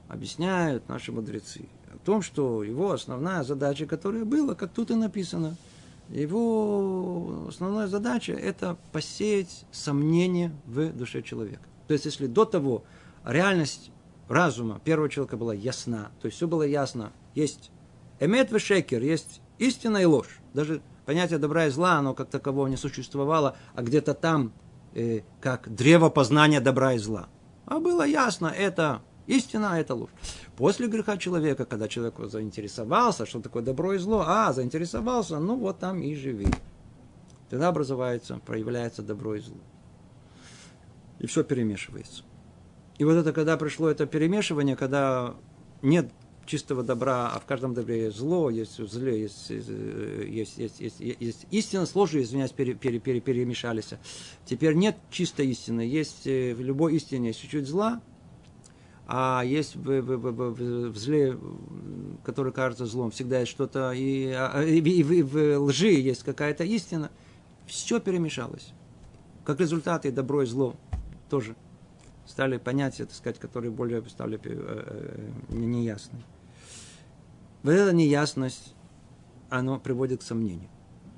Объясняют наши мудрецы о том, что его основная задача, которая была, как тут и написано – его основная задача – это посеять сомнение в душе человека. То есть, если до того реальность разума первого человека была ясна, то есть все было ясно, есть эмет в шекер, есть истина и ложь. Даже понятие добра и зла, оно как такового не существовало, а где-то там, э, как древо познания добра и зла. А было ясно, это истина, это ложь. После греха человека, когда человек заинтересовался, что такое добро и зло, а, заинтересовался, ну вот там и живи. Тогда образуется, проявляется добро и зло. И все перемешивается. И вот это, когда пришло это перемешивание, когда нет чистого добра, а в каждом добре есть зло, есть зле, есть, э, есть, есть, есть, есть истина с извиняюсь, пере, пере, пере, перемешались. Теперь нет чистой истины, есть в любой истине есть чуть-чуть зла, а есть в, в, в, в зле, который кажется злом, всегда есть что-то, и, а, и, и, в лжи есть какая-то истина. Все перемешалось. Как результат и добро, и зло тоже стали понятия, так сказать, которые более стали э, э, неясны. Вот эта неясность, оно приводит к сомнению.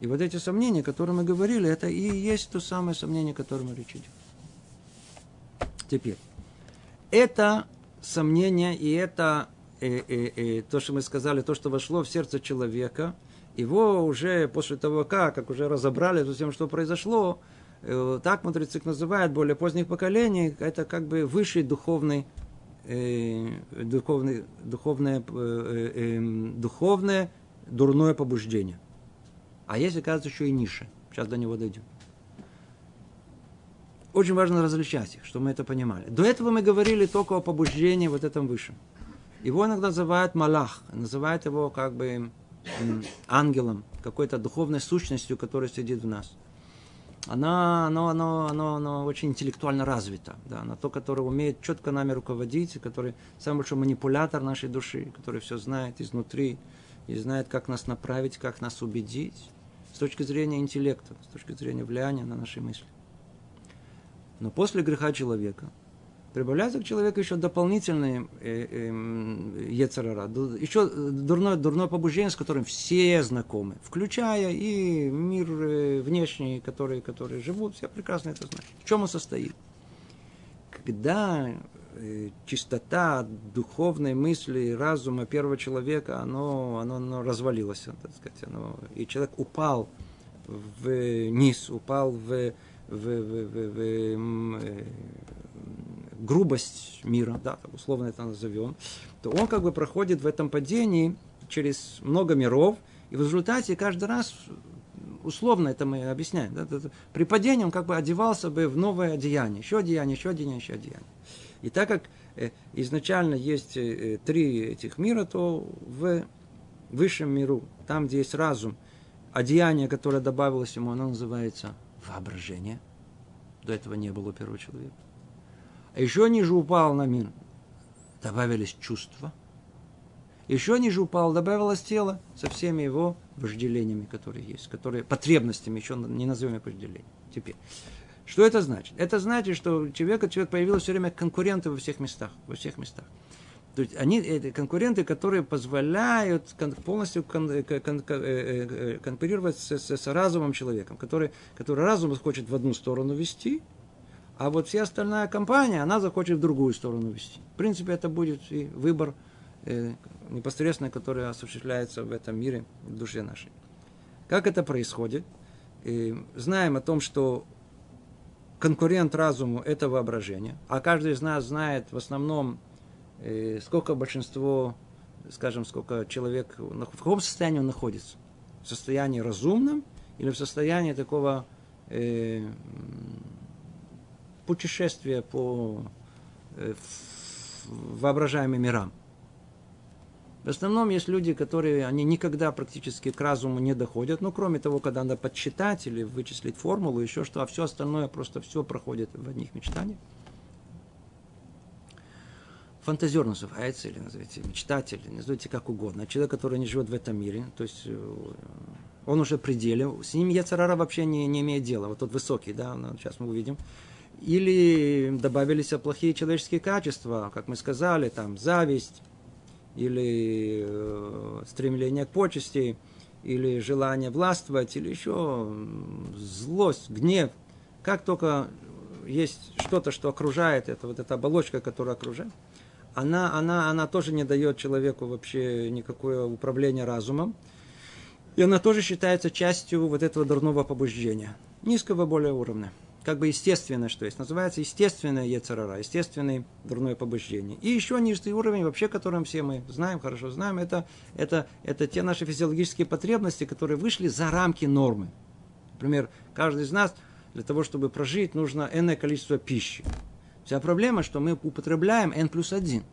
И вот эти сомнения, о которых мы говорили, это и есть то самое сомнение, о котором речь идет. Теперь, это сомнение и это э, э, э, то, что мы сказали, то, что вошло в сердце человека, его уже после того, как, как уже разобрали со всем, что произошло, э, так мудрецы называют, более поздних поколений, это как бы высший духовный, э, духовный, духовное, э, э, эм, духовное дурное побуждение. А есть, оказывается, еще и ниша. Сейчас до него дойдем. Очень важно различать их, чтобы мы это понимали. До этого мы говорили только о побуждении вот этом высшем. Его иногда называют малах, называют его как бы ангелом, какой-то духовной сущностью, которая сидит в нас. Она, она, она, она, она очень интеллектуально развита. Да? Она то, которая умеет четко нами руководить, который самый большой манипулятор нашей души, который все знает изнутри и знает, как нас направить, как нас убедить с точки зрения интеллекта, с точки зрения влияния на наши мысли. Но после греха человека прибавляется к человеку еще дополнительные э, э, ецарара, еще дурное, дурное побуждение, с которым все знакомы, включая и мир э, внешний, которые, которые живут, все прекрасно это знают. В чем он состоит? Когда э, чистота духовной мысли, разума первого человека, оно, оно, оно развалилось, так сказать, оно, и человек упал вниз, упал в в, в, в, в э, грубость мира, да, условно это назовем, то он как бы проходит в этом падении через много миров, и в результате каждый раз условно это мы объясняем. Да, при падении он как бы одевался бы в новое одеяние, еще одеяние, еще одеяние, еще одеяние. И так как э, изначально есть э, три этих мира, то в высшем миру, там, где есть разум, одеяние, которое добавилось ему, оно называется воображение. До этого не было у первого человека. А еще ниже упал на мир. Добавились чувства. Еще ниже упал, добавилось тело со всеми его вожделениями, которые есть, которые потребностями, еще не назовем их вожделением. Теперь. Что это значит? Это значит, что у человека, человек появился все время конкуренты во всех местах. Во всех местах. То есть они это конкуренты, которые позволяют полностью кон, э, кон, кон, э, э, конкурировать с, с, с разумом человеком, который, который разум хочет в одну сторону вести, а вот вся остальная компания, она захочет в другую сторону вести. В принципе, это будет и выбор э, непосредственно, который осуществляется в этом мире, в душе нашей. Как это происходит? И знаем о том, что конкурент разуму – это воображение, а каждый из нас знает в основном и сколько большинство, скажем, сколько человек, в каком состоянии он находится? В состоянии разумном или в состоянии такого э, путешествия по э, воображаемым мирам? В основном есть люди, которые, они никогда практически к разуму не доходят, ну, кроме того, когда надо подсчитать или вычислить формулу, еще что, а все остальное просто все проходит в одних мечтаниях фантазер называется, или назовите мечтатель, назовите как угодно. Человек, который не живет в этом мире, то есть э, он уже пределе, с ним Яцерара вообще не, не имеет дела. Вот тот высокий, да, ну, сейчас мы увидим. Или добавились плохие человеческие качества, как мы сказали, там зависть, или э, стремление к почести, или желание властвовать, или еще злость, гнев. Как только есть что-то, что окружает это, вот эта оболочка, которая окружает, она, она, она тоже не дает человеку вообще никакое управление разумом. И она тоже считается частью вот этого дурного побуждения. Низкого более уровня. Как бы естественное, что есть. Называется естественное ецерара, естественное дурное побуждение. И еще нижний уровень, вообще, которым все мы знаем, хорошо знаем, это, это, это те наши физиологические потребности, которые вышли за рамки нормы. Например, каждый из нас для того, чтобы прожить, нужно энное количество пищи. Вся проблема, что мы употребляем n плюс 1.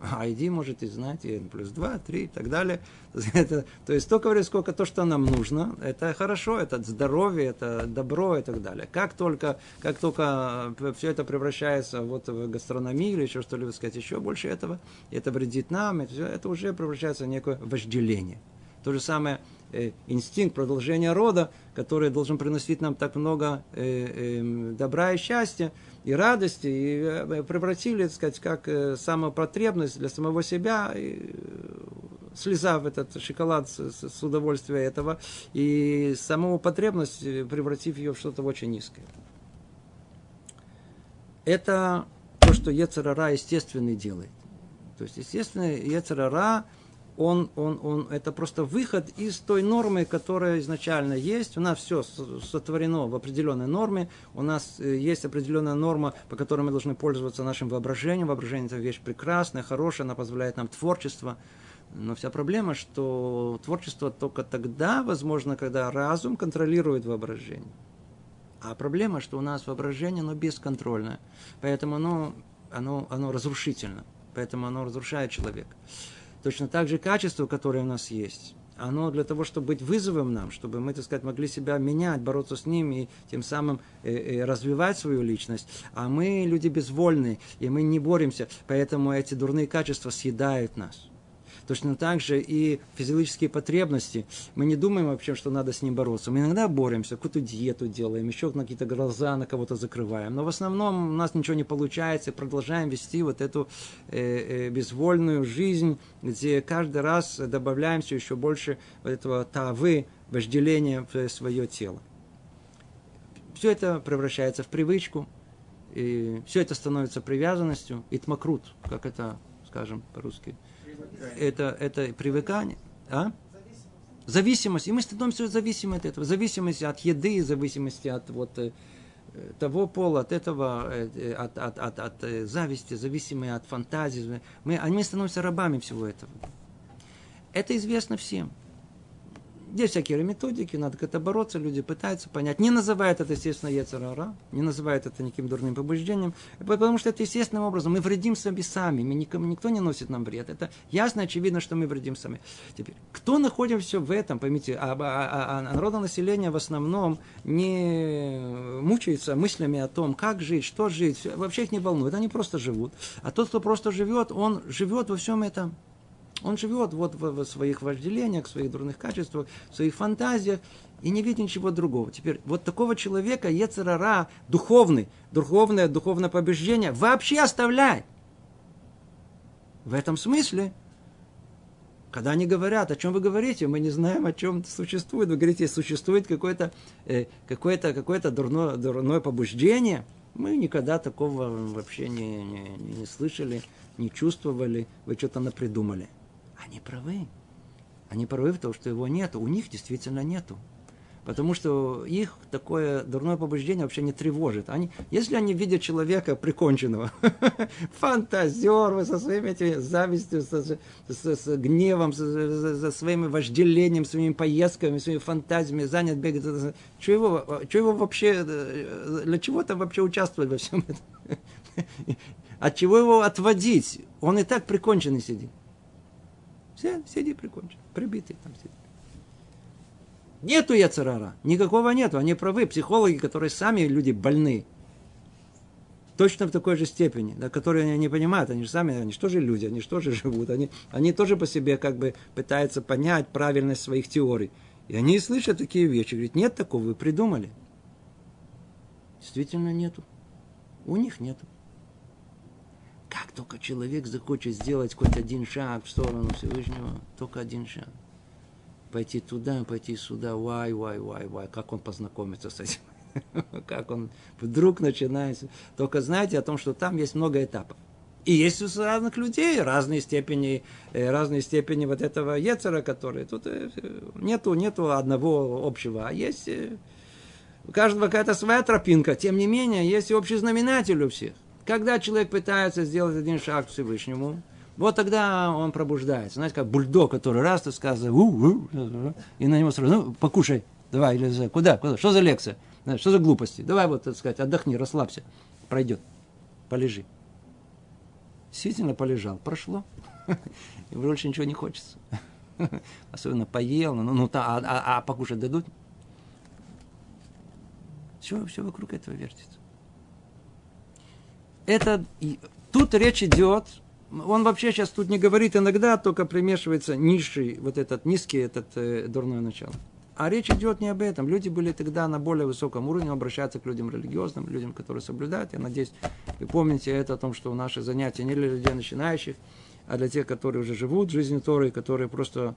А ID может и знать, и n плюс 2, 3 и так далее. Это, то есть столько времени, сколько то, что нам нужно, это хорошо, это здоровье, это добро и так далее. Как только, как только все это превращается вот в гастрономию или еще что-либо сказать, еще больше этого, это вредит нам, это, все, это уже превращается в некое вожделение. То же самое э, инстинкт продолжения рода, который должен приносить нам так много э, э, добра и счастья, и радости, и э, превратили, так сказать, как э, самопотребность для самого себя, и, э, слезав этот шоколад с, с удовольствия этого, и саму потребность превратив ее в что-то очень низкое. Это то, что Ецерара естественный делает. То есть, естественно, Ецерара – он, он, он, это просто выход из той нормы, которая изначально есть. У нас все сотворено в определенной норме. У нас э, есть определенная норма, по которой мы должны пользоваться нашим воображением. Воображение – это вещь прекрасная, хорошая, она позволяет нам творчество. Но вся проблема, что творчество только тогда возможно, когда разум контролирует воображение. А проблема, что у нас воображение, оно бесконтрольное. Поэтому оно, оно, оно разрушительно. Поэтому оно разрушает человека. Точно так же качество, которое у нас есть, оно для того, чтобы быть вызовом нам, чтобы мы, так сказать, могли себя менять, бороться с ним и тем самым э, э, развивать свою личность. А мы люди безвольные, и мы не боремся, поэтому эти дурные качества съедают нас. Точно так же и физиологические потребности. Мы не думаем вообще, что надо с ним бороться. Мы иногда боремся, какую-то диету делаем, еще на какие-то глаза на кого-то закрываем. Но в основном у нас ничего не получается, продолжаем вести вот эту э, э, безвольную жизнь, где каждый раз добавляем все еще больше вот этого тавы, вожделения в свое тело. Все это превращается в привычку, и все это становится привязанностью, итмакрут, как это, скажем по-русски, это, это привыкание. А? Зависимость. И мы становимся зависимы от этого. Зависимость от еды, зависимости от вот, э, того пола, от этого, э, от, от, от, от э, зависти, зависимые от фантазии. Мы, мы становимся рабами всего этого. Это известно всем. Есть всякие методики, надо как-то бороться, люди пытаются понять. Не называют это, естественно, Ецарара, не называют это никаким дурным побуждением, потому что это естественным образом. Мы вредим себе сами, мы никому, никто не носит нам вред. Это ясно, очевидно, что мы вредим сами. Теперь, кто находится в этом, поймите, а, а, а, а народонаселение в основном не мучается мыслями о том, как жить, что жить, вообще их не волнует, они просто живут. А тот, кто просто живет, он живет во всем этом. Он живет вот в, в своих вожделениях, в своих дурных качествах, в своих фантазиях и не видит ничего другого. Теперь вот такого человека Ецерара, духовный, духовное, духовное побеждение вообще оставляет. В этом смысле, когда они говорят, о чем вы говорите, мы не знаем, о чем существует. Вы говорите, существует какое-то э, какое какое дурное, дурное побуждение. Мы никогда такого вообще не, не, не слышали, не чувствовали. Вы что-то напридумали. Они правы. Они правы в том, что его нету. У них действительно нету. Потому что их такое дурное побуждение вообще не тревожит. Они, если они видят человека приконченного, фантазер со своими этими завистью, с, с, с гневом, со своими вожделением, своими поездками, своими фантазиями, занят бегает, что его, что его вообще, для чего там вообще участвовать во всем этом? От чего его отводить? Он и так приконченный сидит. Все, сиди прикончен, прибитый там сидит. Нету яцерара, никакого нету, они правы, психологи, которые сами люди больны, точно в такой же степени, да, которые они не понимают, они же сами, они же тоже люди, они же тоже живут, они, они тоже по себе как бы пытаются понять правильность своих теорий. И они слышат такие вещи, говорят, нет такого, вы придумали. Действительно нету. У них нету. Как только человек захочет сделать хоть один шаг в сторону Всевышнего, только один шаг. Пойти туда, пойти сюда, вай, вай, вай, вай. Как он познакомится с этим? Как он вдруг начинает. Только знайте о том, что там есть много этапов. И есть у разных людей разные степени, э, разные степени вот этого Ецера, который тут э, нету, нету одного общего, а есть э, у каждого какая-то своя тропинка. Тем не менее, есть общий знаменатель у всех. Когда человек пытается сделать один шаг к Всевышнему, вот тогда он пробуждается. Знаете, как бульдог, который раз ты сказал, и на него сразу, ну, покушай, давай, или куда, куда, что за лекция, что за глупости, давай вот, так сказать, отдохни, расслабься, пройдет, полежи. Действительно полежал, прошло. И больше ничего не хочется. Особенно поел, ну, ну а, а, а покушать дадут? Все, все вокруг этого вертится. Это, тут речь идет, он вообще сейчас тут не говорит иногда, только примешивается низший, вот этот низкий, этот э, дурное начало. А речь идет не об этом. Люди были тогда на более высоком уровне, обращаться к людям религиозным, людям, которые соблюдают. Я надеюсь, вы помните это о том, что наши занятия не для людей начинающих, а для тех, которые уже живут жизнью Торы, которые просто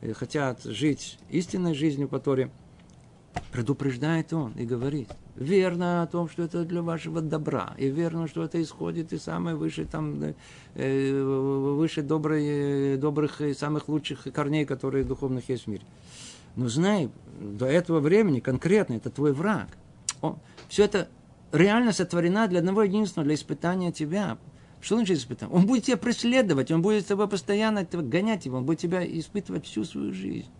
э, хотят жить истинной жизнью по Торе. Предупреждает он и говорит, верно о том, что это для вашего добра, и верно, что это исходит из самой высшей, там, э, выше доброй, добрых и самых лучших корней, которые духовных есть в мире. Но знай, до этого времени конкретно это твой враг. Он, все это реально сотворено для одного единственного, для испытания тебя. Что значит испытание? Он будет тебя преследовать, он будет тебя постоянно гонять его, он будет тебя испытывать всю свою жизнь.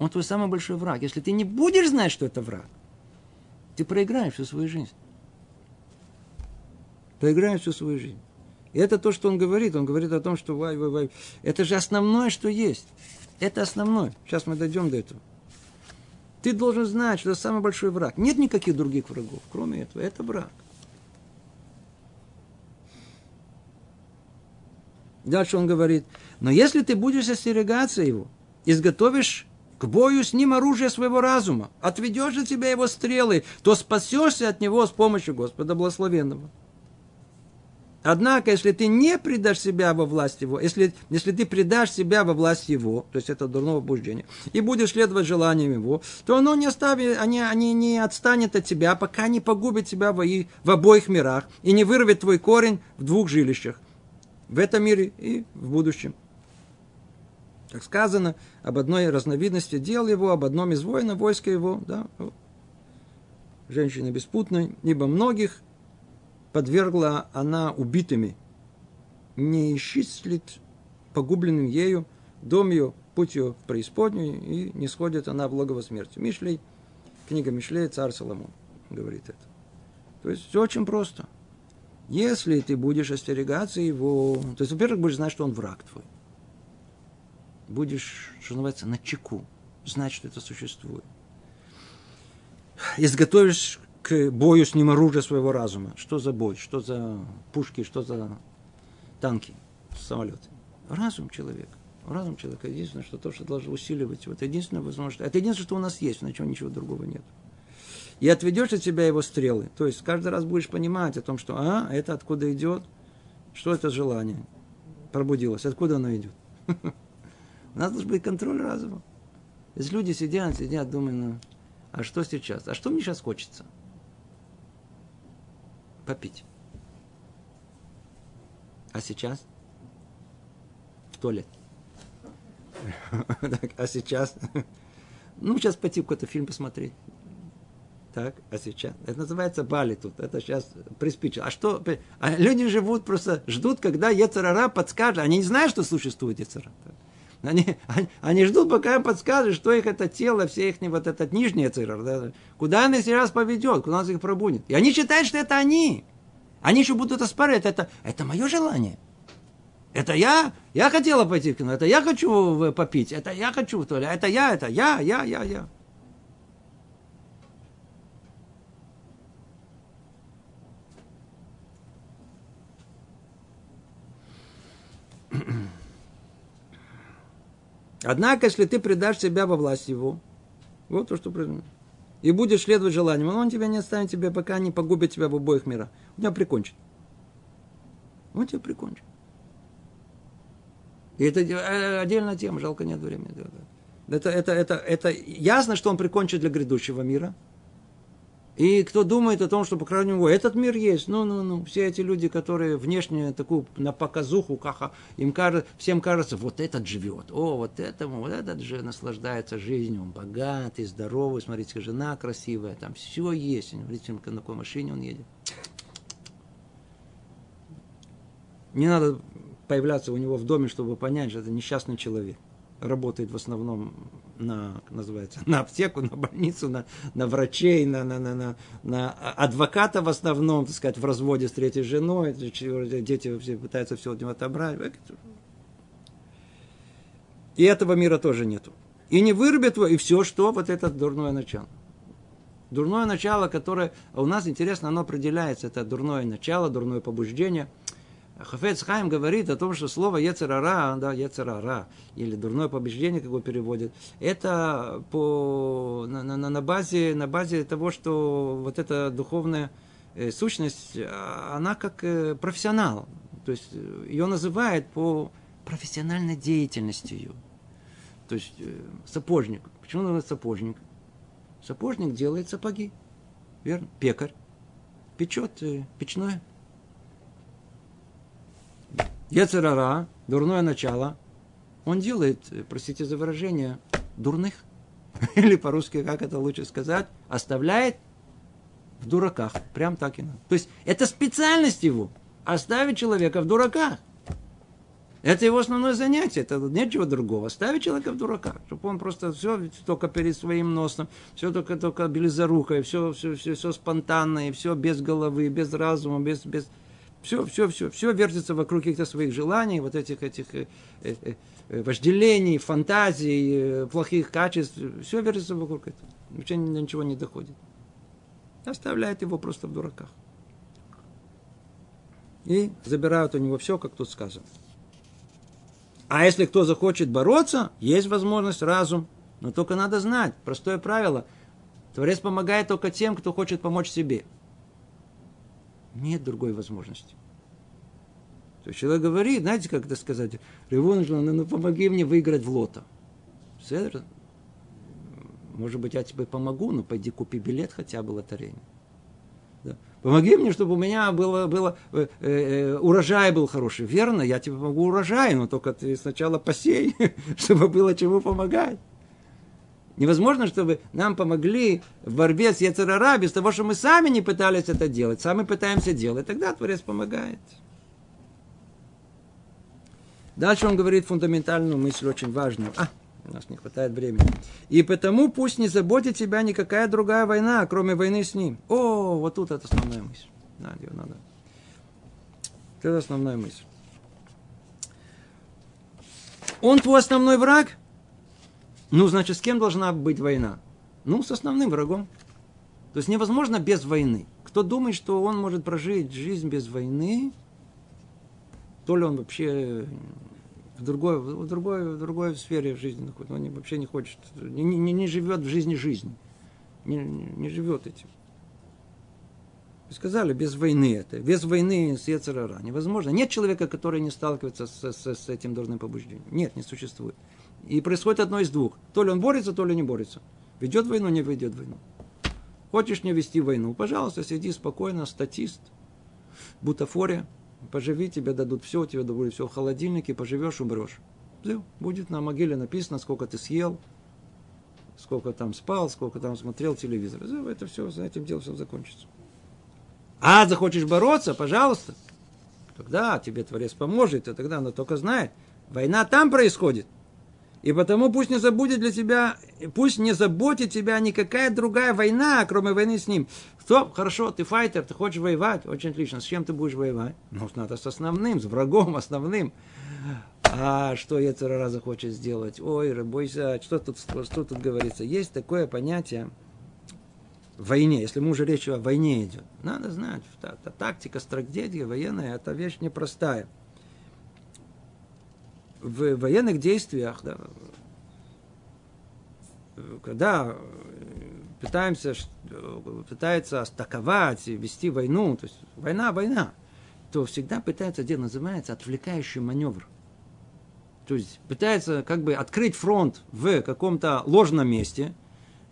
Он твой самый большой враг. Если ты не будешь знать, что это враг, ты проиграешь всю свою жизнь. Проиграешь всю свою жизнь. И это то, что он говорит. Он говорит о том, что вай, вай, вай. Это же основное, что есть. Это основное. Сейчас мы дойдем до этого. Ты должен знать, что это самый большой враг. Нет никаких других врагов, кроме этого. Это враг. Дальше он говорит, но если ты будешь остерегаться его, изготовишь к бою с ним оружие своего разума, отведешь от тебя его стрелы, то спасешься от него с помощью Господа Благословенного. Однако, если ты не предашь себя во власть его, если, если ты предашь себя во власть его, то есть это дурного побуждения, и будешь следовать желаниям его, то оно не, оставит, они, они не отстанет от тебя, пока не погубит тебя в, в обоих мирах и не вырвет твой корень в двух жилищах, в этом мире и в будущем. Как сказано, об одной разновидности дел его, об одном из воинов войска его, да, женщины беспутной, ибо многих подвергла она убитыми, не исчислит погубленным ею дом ее, путь ее в преисподнюю, и не сходит она в логово смерти. Мишлей, книга Мишлей, царь Соломон говорит это. То есть все очень просто. Если ты будешь остерегаться его, то есть, во-первых, будешь знать, что он враг твой. Будешь, что называется, на чеку, знать, что это существует. Изготовишь к бою с ним оружие своего разума. Что за бой? Что за пушки? Что за танки? Самолеты? Разум человека. Разум человека единственное, что то, что должно усиливать. Вот единственное возможность. Это единственное, что у нас есть, на чем ничего другого нет. И отведешь от себя его стрелы. То есть каждый раз будешь понимать о том, что а, это откуда идет, что это желание пробудилось, откуда оно идет. У нас должен быть контроль разума. Если люди сидят, сидят, думают, ну, а что сейчас? А что мне сейчас хочется? попить. А сейчас? В туалет. А сейчас? Ну, сейчас пойти какой-то фильм посмотреть. Так, а сейчас? Это называется бали тут. Это сейчас приспичило. А что? А люди живут просто, ждут, когда Ецарара подскажет. Они не знают, что существует Ецарара. Они, они, они ждут, пока им подскажет, что их это тело, все их вот этот нижний цирр, да, куда он сейчас поведет, куда он их пробудет. И они считают, что это они. Они еще будут это спорить, это, это мое желание. Это я, я хотела пойти в кино, это я хочу попить, это я хочу в туалет, это я, это я, я, я, я. Однако, если ты предашь себя во власть его, вот то, что произойдет, и будешь следовать желаниям, он тебя не оставит тебе, пока не погубит тебя в обоих мирах. Он тебя прикончит. Он тебя прикончит. И это э, отдельная тема, жалко нет времени. Это, это, это, это ясно, что он прикончит для грядущего мира – и кто думает о том, что, по крайней мере, этот мир есть, ну, ну, ну, все эти люди, которые внешне такую на показуху, как им кажется, всем кажется, вот этот живет, о, вот этому, вот этот же наслаждается жизнью, он богатый, здоровый, смотрите, жена красивая, там все есть, смотрите, на какой машине он едет. Не надо появляться у него в доме, чтобы понять, что это несчастный человек. Работает в основном на, называется, на аптеку, на больницу, на, на врачей, на, на, на, на, на адвоката в основном, так сказать, в разводе с третьей женой, дети все пытаются все от него отобрать. И этого мира тоже нету. И не вырубит его, и все, что вот это дурное начало. Дурное начало, которое у нас, интересно, оно определяется. Это дурное начало, дурное побуждение – Хафец Хайм говорит о том, что слово Ецерара, да, Ецерара, или дурное побеждение, как его переводят, это по, на, на, на, базе, на базе того, что вот эта духовная э, сущность, она как э, профессионал. То есть э, ее называют по профессиональной деятельности ее. То есть э, сапожник. Почему называется сапожник? Сапожник делает сапоги. Верно? Пекарь. Печет э, печное Ецерара, дурное начало, он делает, простите за выражение, дурных. Или по-русски, как это лучше сказать, оставляет в дураках. Прям так и надо. То есть это специальность его. Оставить человека в дураках. Это его основное занятие, это нечего другого. Ставить человека в дураках, чтобы он просто все только перед своим носом, все только, только белизорукой, все, все, все, все спонтанное, все без головы, без разума, без, без, все, все, все, все вертится вокруг каких-то своих желаний, вот этих, этих э, э, э, вожделений, фантазий, э, плохих качеств. Все вертится вокруг этого. Вообще ни ничего не доходит. Оставляет его просто в дураках. И забирают у него все, как тут сказано. А если кто захочет бороться, есть возможность разум. Но только надо знать, простое правило. Творец помогает только тем, кто хочет помочь себе. Нет другой возможности. То есть человек говорит, знаете, как это сказать, Ревон, ну, ну помоги мне выиграть в лото. Седр, может быть, я тебе помогу, но пойди купи билет хотя бы лотерейный. Да. Помоги мне, чтобы у меня было, было э, э, урожай был хороший. Верно, я тебе помогу урожай, но только ты сначала посей, чтобы было чему помогать. Невозможно, чтобы нам помогли в борьбе с Яцерара без того, что мы сами не пытались это делать. Сами пытаемся делать. Тогда Творец помогает. Дальше он говорит фундаментальную мысль, очень важную. А, у нас не хватает времени. И потому пусть не заботит тебя никакая другая война, кроме войны с ним. О, вот тут это основная мысль. Надо, ее надо. Это основная мысль. Он твой основной враг – ну, значит, с кем должна быть война? Ну, с основным врагом. То есть невозможно без войны. Кто думает, что он может прожить жизнь без войны, то ли он вообще в другой, в другой, в другой сфере жизни находится. Он вообще не хочет, не, не, не живет в жизни жизни. Не, не, живет этим. Сказали, без войны это. Без войны с Ецерара. Невозможно. Нет человека, который не сталкивается с, с, с этим дурным побуждением. Нет, не существует. И происходит одно из двух. То ли он борется, то ли не борется. Ведет войну, не ведет войну. Хочешь не вести войну? Пожалуйста, сиди спокойно, статист, бутафория. Поживи, тебе дадут все, тебе дадут все в холодильнике, поживешь, умрешь. Все, будет на могиле написано, сколько ты съел, сколько там спал, сколько там смотрел телевизор. Это все, за этим делом все закончится. А захочешь бороться, пожалуйста. Тогда тебе Творец поможет, и тогда она только знает. Война там происходит – и потому пусть не забудет для тебя, пусть не заботит тебя никакая другая война, кроме войны с ним. Кто? Хорошо, ты файтер, ты хочешь воевать, очень отлично. С чем ты будешь воевать? Ну, надо с основным, с врагом основным. А что Ецерара захочет сделать? Ой, бойся, что тут, что тут говорится? Есть такое понятие в войне, если мы уже речь о войне идет. Надо знать, тактика, стратегия военная, это вещь непростая в военных действиях, да, когда пытаемся, пытается атаковать, вести войну, то есть война, война, то всегда пытается делать, называется отвлекающий маневр. То есть пытается как бы открыть фронт в каком-то ложном месте,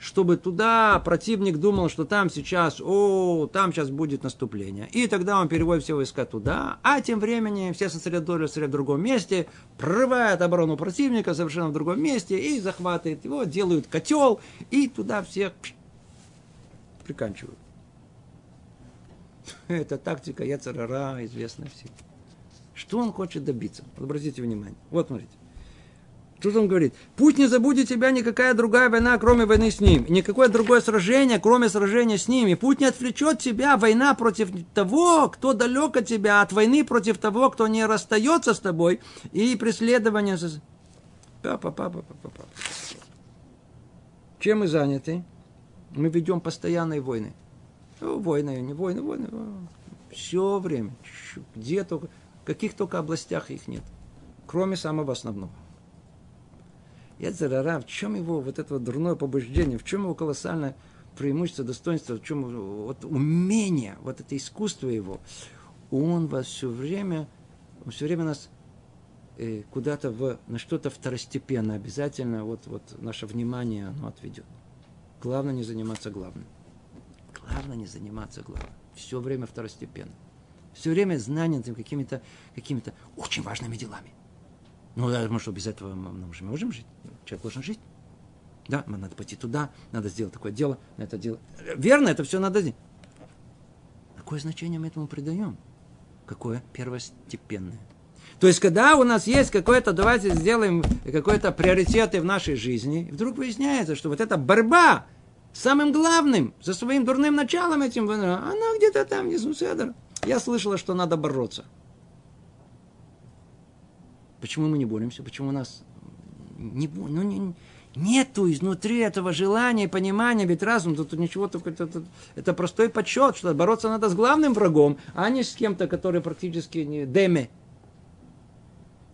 чтобы туда противник думал, что там сейчас, о, там сейчас будет наступление. И тогда он переводит все войска туда, а тем временем все сосредоточились в другом месте, прорывает оборону противника совершенно в другом месте и захватывает его, делают котел и туда всех приканчивают. Это тактика Яцерара, известная всем. Что он хочет добиться? Обратите внимание. Вот смотрите. Что он говорит? Пусть не забудет тебя никакая другая война, кроме войны с ним. никакое другое сражение, кроме сражения с ним. И пусть не отвлечет тебя война против того, кто далек от тебя, от войны против того, кто не расстается с тобой. И преследование... Папа, папа, папа, папа. Чем мы заняты? Мы ведем постоянные войны. Ну, войны, не войны, войны. Все время. Где только, в каких только областях их нет. Кроме самого основного. Ецерара, в чем его вот это вот дурное побуждение, в чем его колоссальное преимущество, достоинство, в чем вот умение, вот это искусство его, он вас все время, он все время нас э, куда-то в, на что-то второстепенное обязательно вот, вот наше внимание оно отведет. Главное не заниматься главным. Главное не заниматься главным. Все время второстепенно. Все время занятым какими-то какими очень важными делами. Ну, я думаю, что без этого мы же можем жить. Человек должен жить. Да, надо пойти туда, надо сделать такое дело, на это дело. Верно, это все надо сделать. Какое значение мы этому придаем? Какое? Первостепенное. То есть, когда у нас есть какой-то, давайте сделаем какой-то приоритет в нашей жизни, вдруг выясняется, что вот эта борьба с самым главным, со своим дурным началом этим, она где-то там внизу седер. Я слышала, что надо бороться. Почему мы не боремся? Почему у нас не, ну, не, нету изнутри этого желания, понимания, ведь разум, тут ничего, только это, это, это простой подсчет, что бороться надо с главным врагом, а не с кем-то, который практически не деме.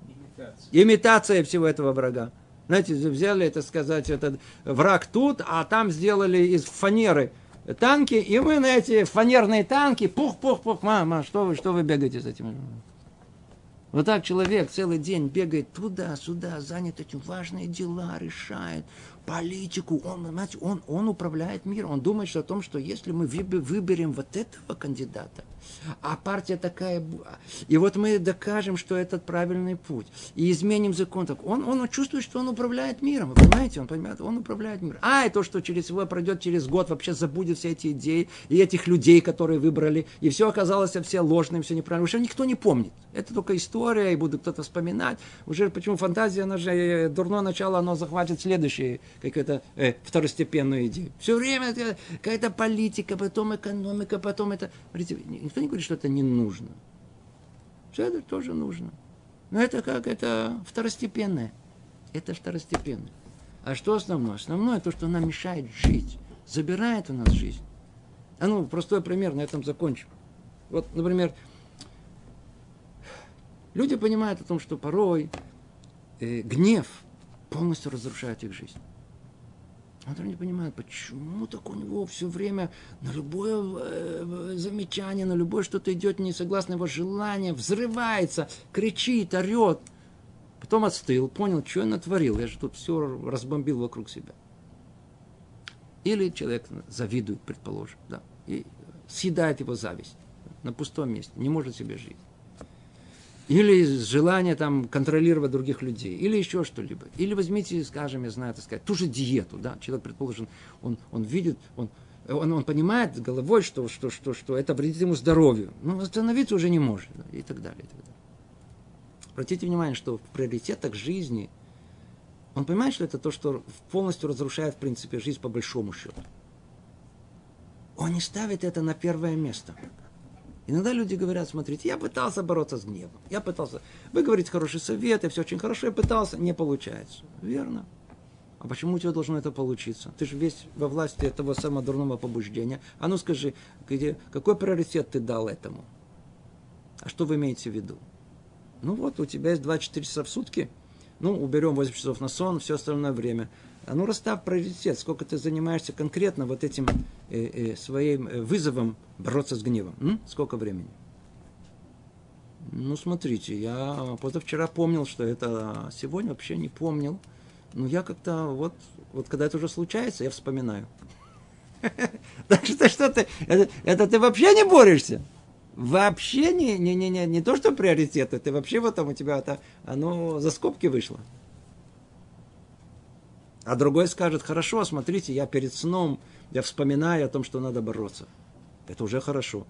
Имитация. Имитация всего этого врага. Знаете, взяли, это сказать, этот враг тут, а там сделали из фанеры танки, и мы на эти фанерные танки, пух-пух-пух, мама, что вы, что вы бегаете с этим? Вот так человек целый день бегает туда-сюда, занят этим важные дела, решает политику. Он, понимаете, он, он управляет миром. Он думает о том, что если мы выберем вот этого кандидата, а партия такая... И вот мы докажем, что это правильный путь. И изменим закон. Так он, он чувствует, что он управляет миром. Вы понимаете? Он понимает, он управляет миром. А, и то, что через его пройдет через год, вообще забудет все эти идеи и этих людей, которые выбрали. И все оказалось все ложным, все неправильно. Уже никто не помнит. Это только история, и будет кто-то вспоминать. Уже почему фантазия, она же э, дурное начало, оно захватит следующие какую-то э, второстепенную идею. Все время какая-то политика, потом экономика, потом это... никто не говорит, что это не нужно. Это тоже нужно. Но это как? Это второстепенное. Это второстепенное. А что основное? Основное то, что нам мешает жить. Забирает у нас жизнь. А ну, простой пример, на этом закончим. Вот, например, люди понимают о том, что порой э, гнев полностью разрушает их жизнь. Он не понимает, почему так у него все время на любое э, замечание, на любое что-то идет не согласно его желанию, взрывается, кричит, орет. Потом отстыл, понял, что я натворил, я же тут все разбомбил вокруг себя. Или человек завидует, предположим, да, и съедает его зависть на пустом месте, не может себе жить или желание там контролировать других людей, или еще что-либо. Или возьмите, скажем, я знаю, так сказать, ту же диету, да, человек, предположим, он, он видит, он, он, он понимает головой, что, что, что, что это вредит ему здоровью, но остановиться уже не может, да, и так далее, и так далее. Обратите внимание, что в приоритетах жизни он понимает, что это то, что полностью разрушает, в принципе, жизнь по большому счету. Он не ставит это на первое место. Иногда люди говорят, смотрите, я пытался бороться с гневом. Я пытался. Вы говорите хороший совет, я все очень хорошо, я пытался, не получается. Верно. А почему у тебя должно это получиться? Ты же весь во власти этого самого дурного побуждения. А ну скажи, где, какой приоритет ты дал этому? А что вы имеете в виду? Ну вот, у тебя есть 24 часа в сутки. Ну, уберем 8 часов на сон, все остальное время. А ну расставь приоритет, сколько ты занимаешься конкретно вот этим э, э, своим э, вызовом бороться с гневом. М? Сколько времени? Ну, смотрите, я позавчера помнил, что это, сегодня вообще не помнил. Но я как-то вот, вот когда это уже случается, я вспоминаю. Так что что ты, это ты вообще не борешься? Вообще не, не, не, не, не то, что приоритеты, ты вообще вот там у тебя это, оно за скобки вышло. А другой скажет, хорошо, смотрите, я перед сном, я вспоминаю о том, что надо бороться. Это уже хорошо.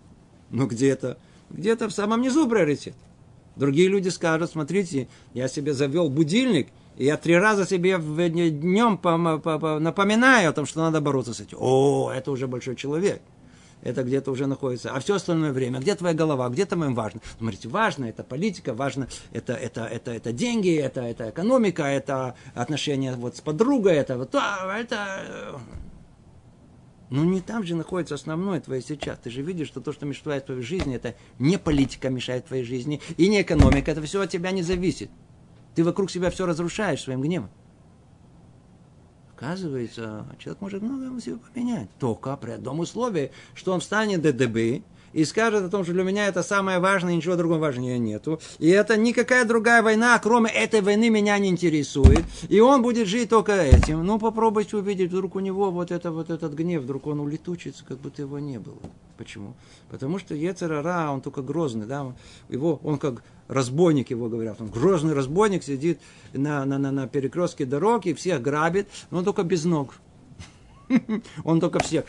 Но где-то, где-то в самом низу приоритет. Другие люди скажут, смотрите, я себе завел будильник, И я три раза себе в днем напоминаю о том, что надо бороться с этим. О, это уже большой человек. Это где-то уже находится. А все остальное время, где твоя голова, где там им важно? Смотрите, важно, это политика, важно, это, это, это, это деньги, это, это экономика, это отношения вот с подругой, это вот, а, это... Ну, не там же находится основное твое сейчас. Ты же видишь, что то, что мешает твоей жизни, это не политика мешает твоей жизни, и не экономика, это все от тебя не зависит. Ты вокруг себя все разрушаешь своим гневом. Оказывается, человек может многое себе поменять. Только при одном условии, что он встанет ДДБ и скажет о том, что для меня это самое важное, ничего другого важнее нету. И это никакая другая война, кроме этой войны, меня не интересует. И он будет жить только этим. Ну, попробуйте увидеть, вдруг у него вот, это, вот этот гнев, вдруг он улетучится, как будто его не было. Почему? Потому что Ецерара, он только грозный, да, его, он как разбойник его говорят, он грозный разбойник, сидит на, на, на, на перекрестке дороги, всех грабит, но он только без ног. Он только всех,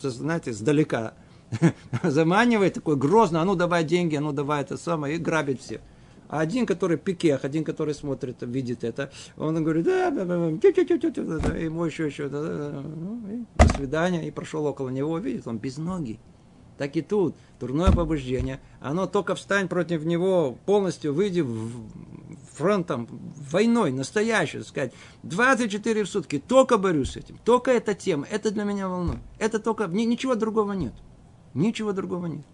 знаете, сдалека заманивает, такой грозно, а ну давай деньги, а ну давай это самое, и грабит всех. А один, который пикех, один, который смотрит, видит это, он говорит, да, да, да, ему еще, еще, да, да, ну, до свидания, и прошел около него, видит, он без ноги так и тут. Дурное побуждение, оно только встань против него, полностью выйди в фронтом, войной, настоящую, сказать, 24 в сутки, только борюсь с этим, только эта тема, это для меня волнует. Это только, ничего другого нет. Ничего другого нет.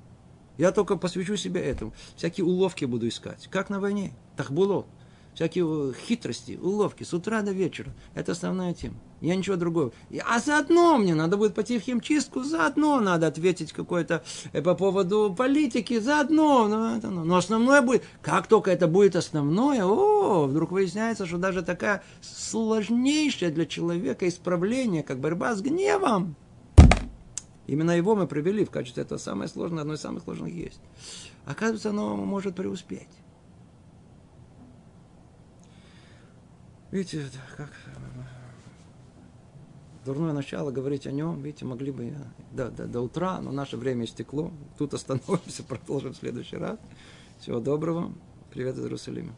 Я только посвящу себя этому. Всякие уловки буду искать. Как на войне. Так было всякие хитрости, уловки с утра до вечера. Это основная тема. Я ничего другого. А заодно мне надо будет пойти в химчистку, заодно надо ответить какой-то э, по поводу политики, заодно. Но, это, но основное будет, как только это будет основное, о, вдруг выясняется, что даже такая сложнейшая для человека исправление, как борьба с гневом, Именно его мы привели в качестве этого самое сложное, одно из самых сложных есть. Оказывается, оно может преуспеть. Видите, как дурное начало говорить о нем, видите, могли бы до, до, до утра, но наше время истекло. Тут остановимся, продолжим в следующий раз. Всего доброго. Привет из Иерусалима.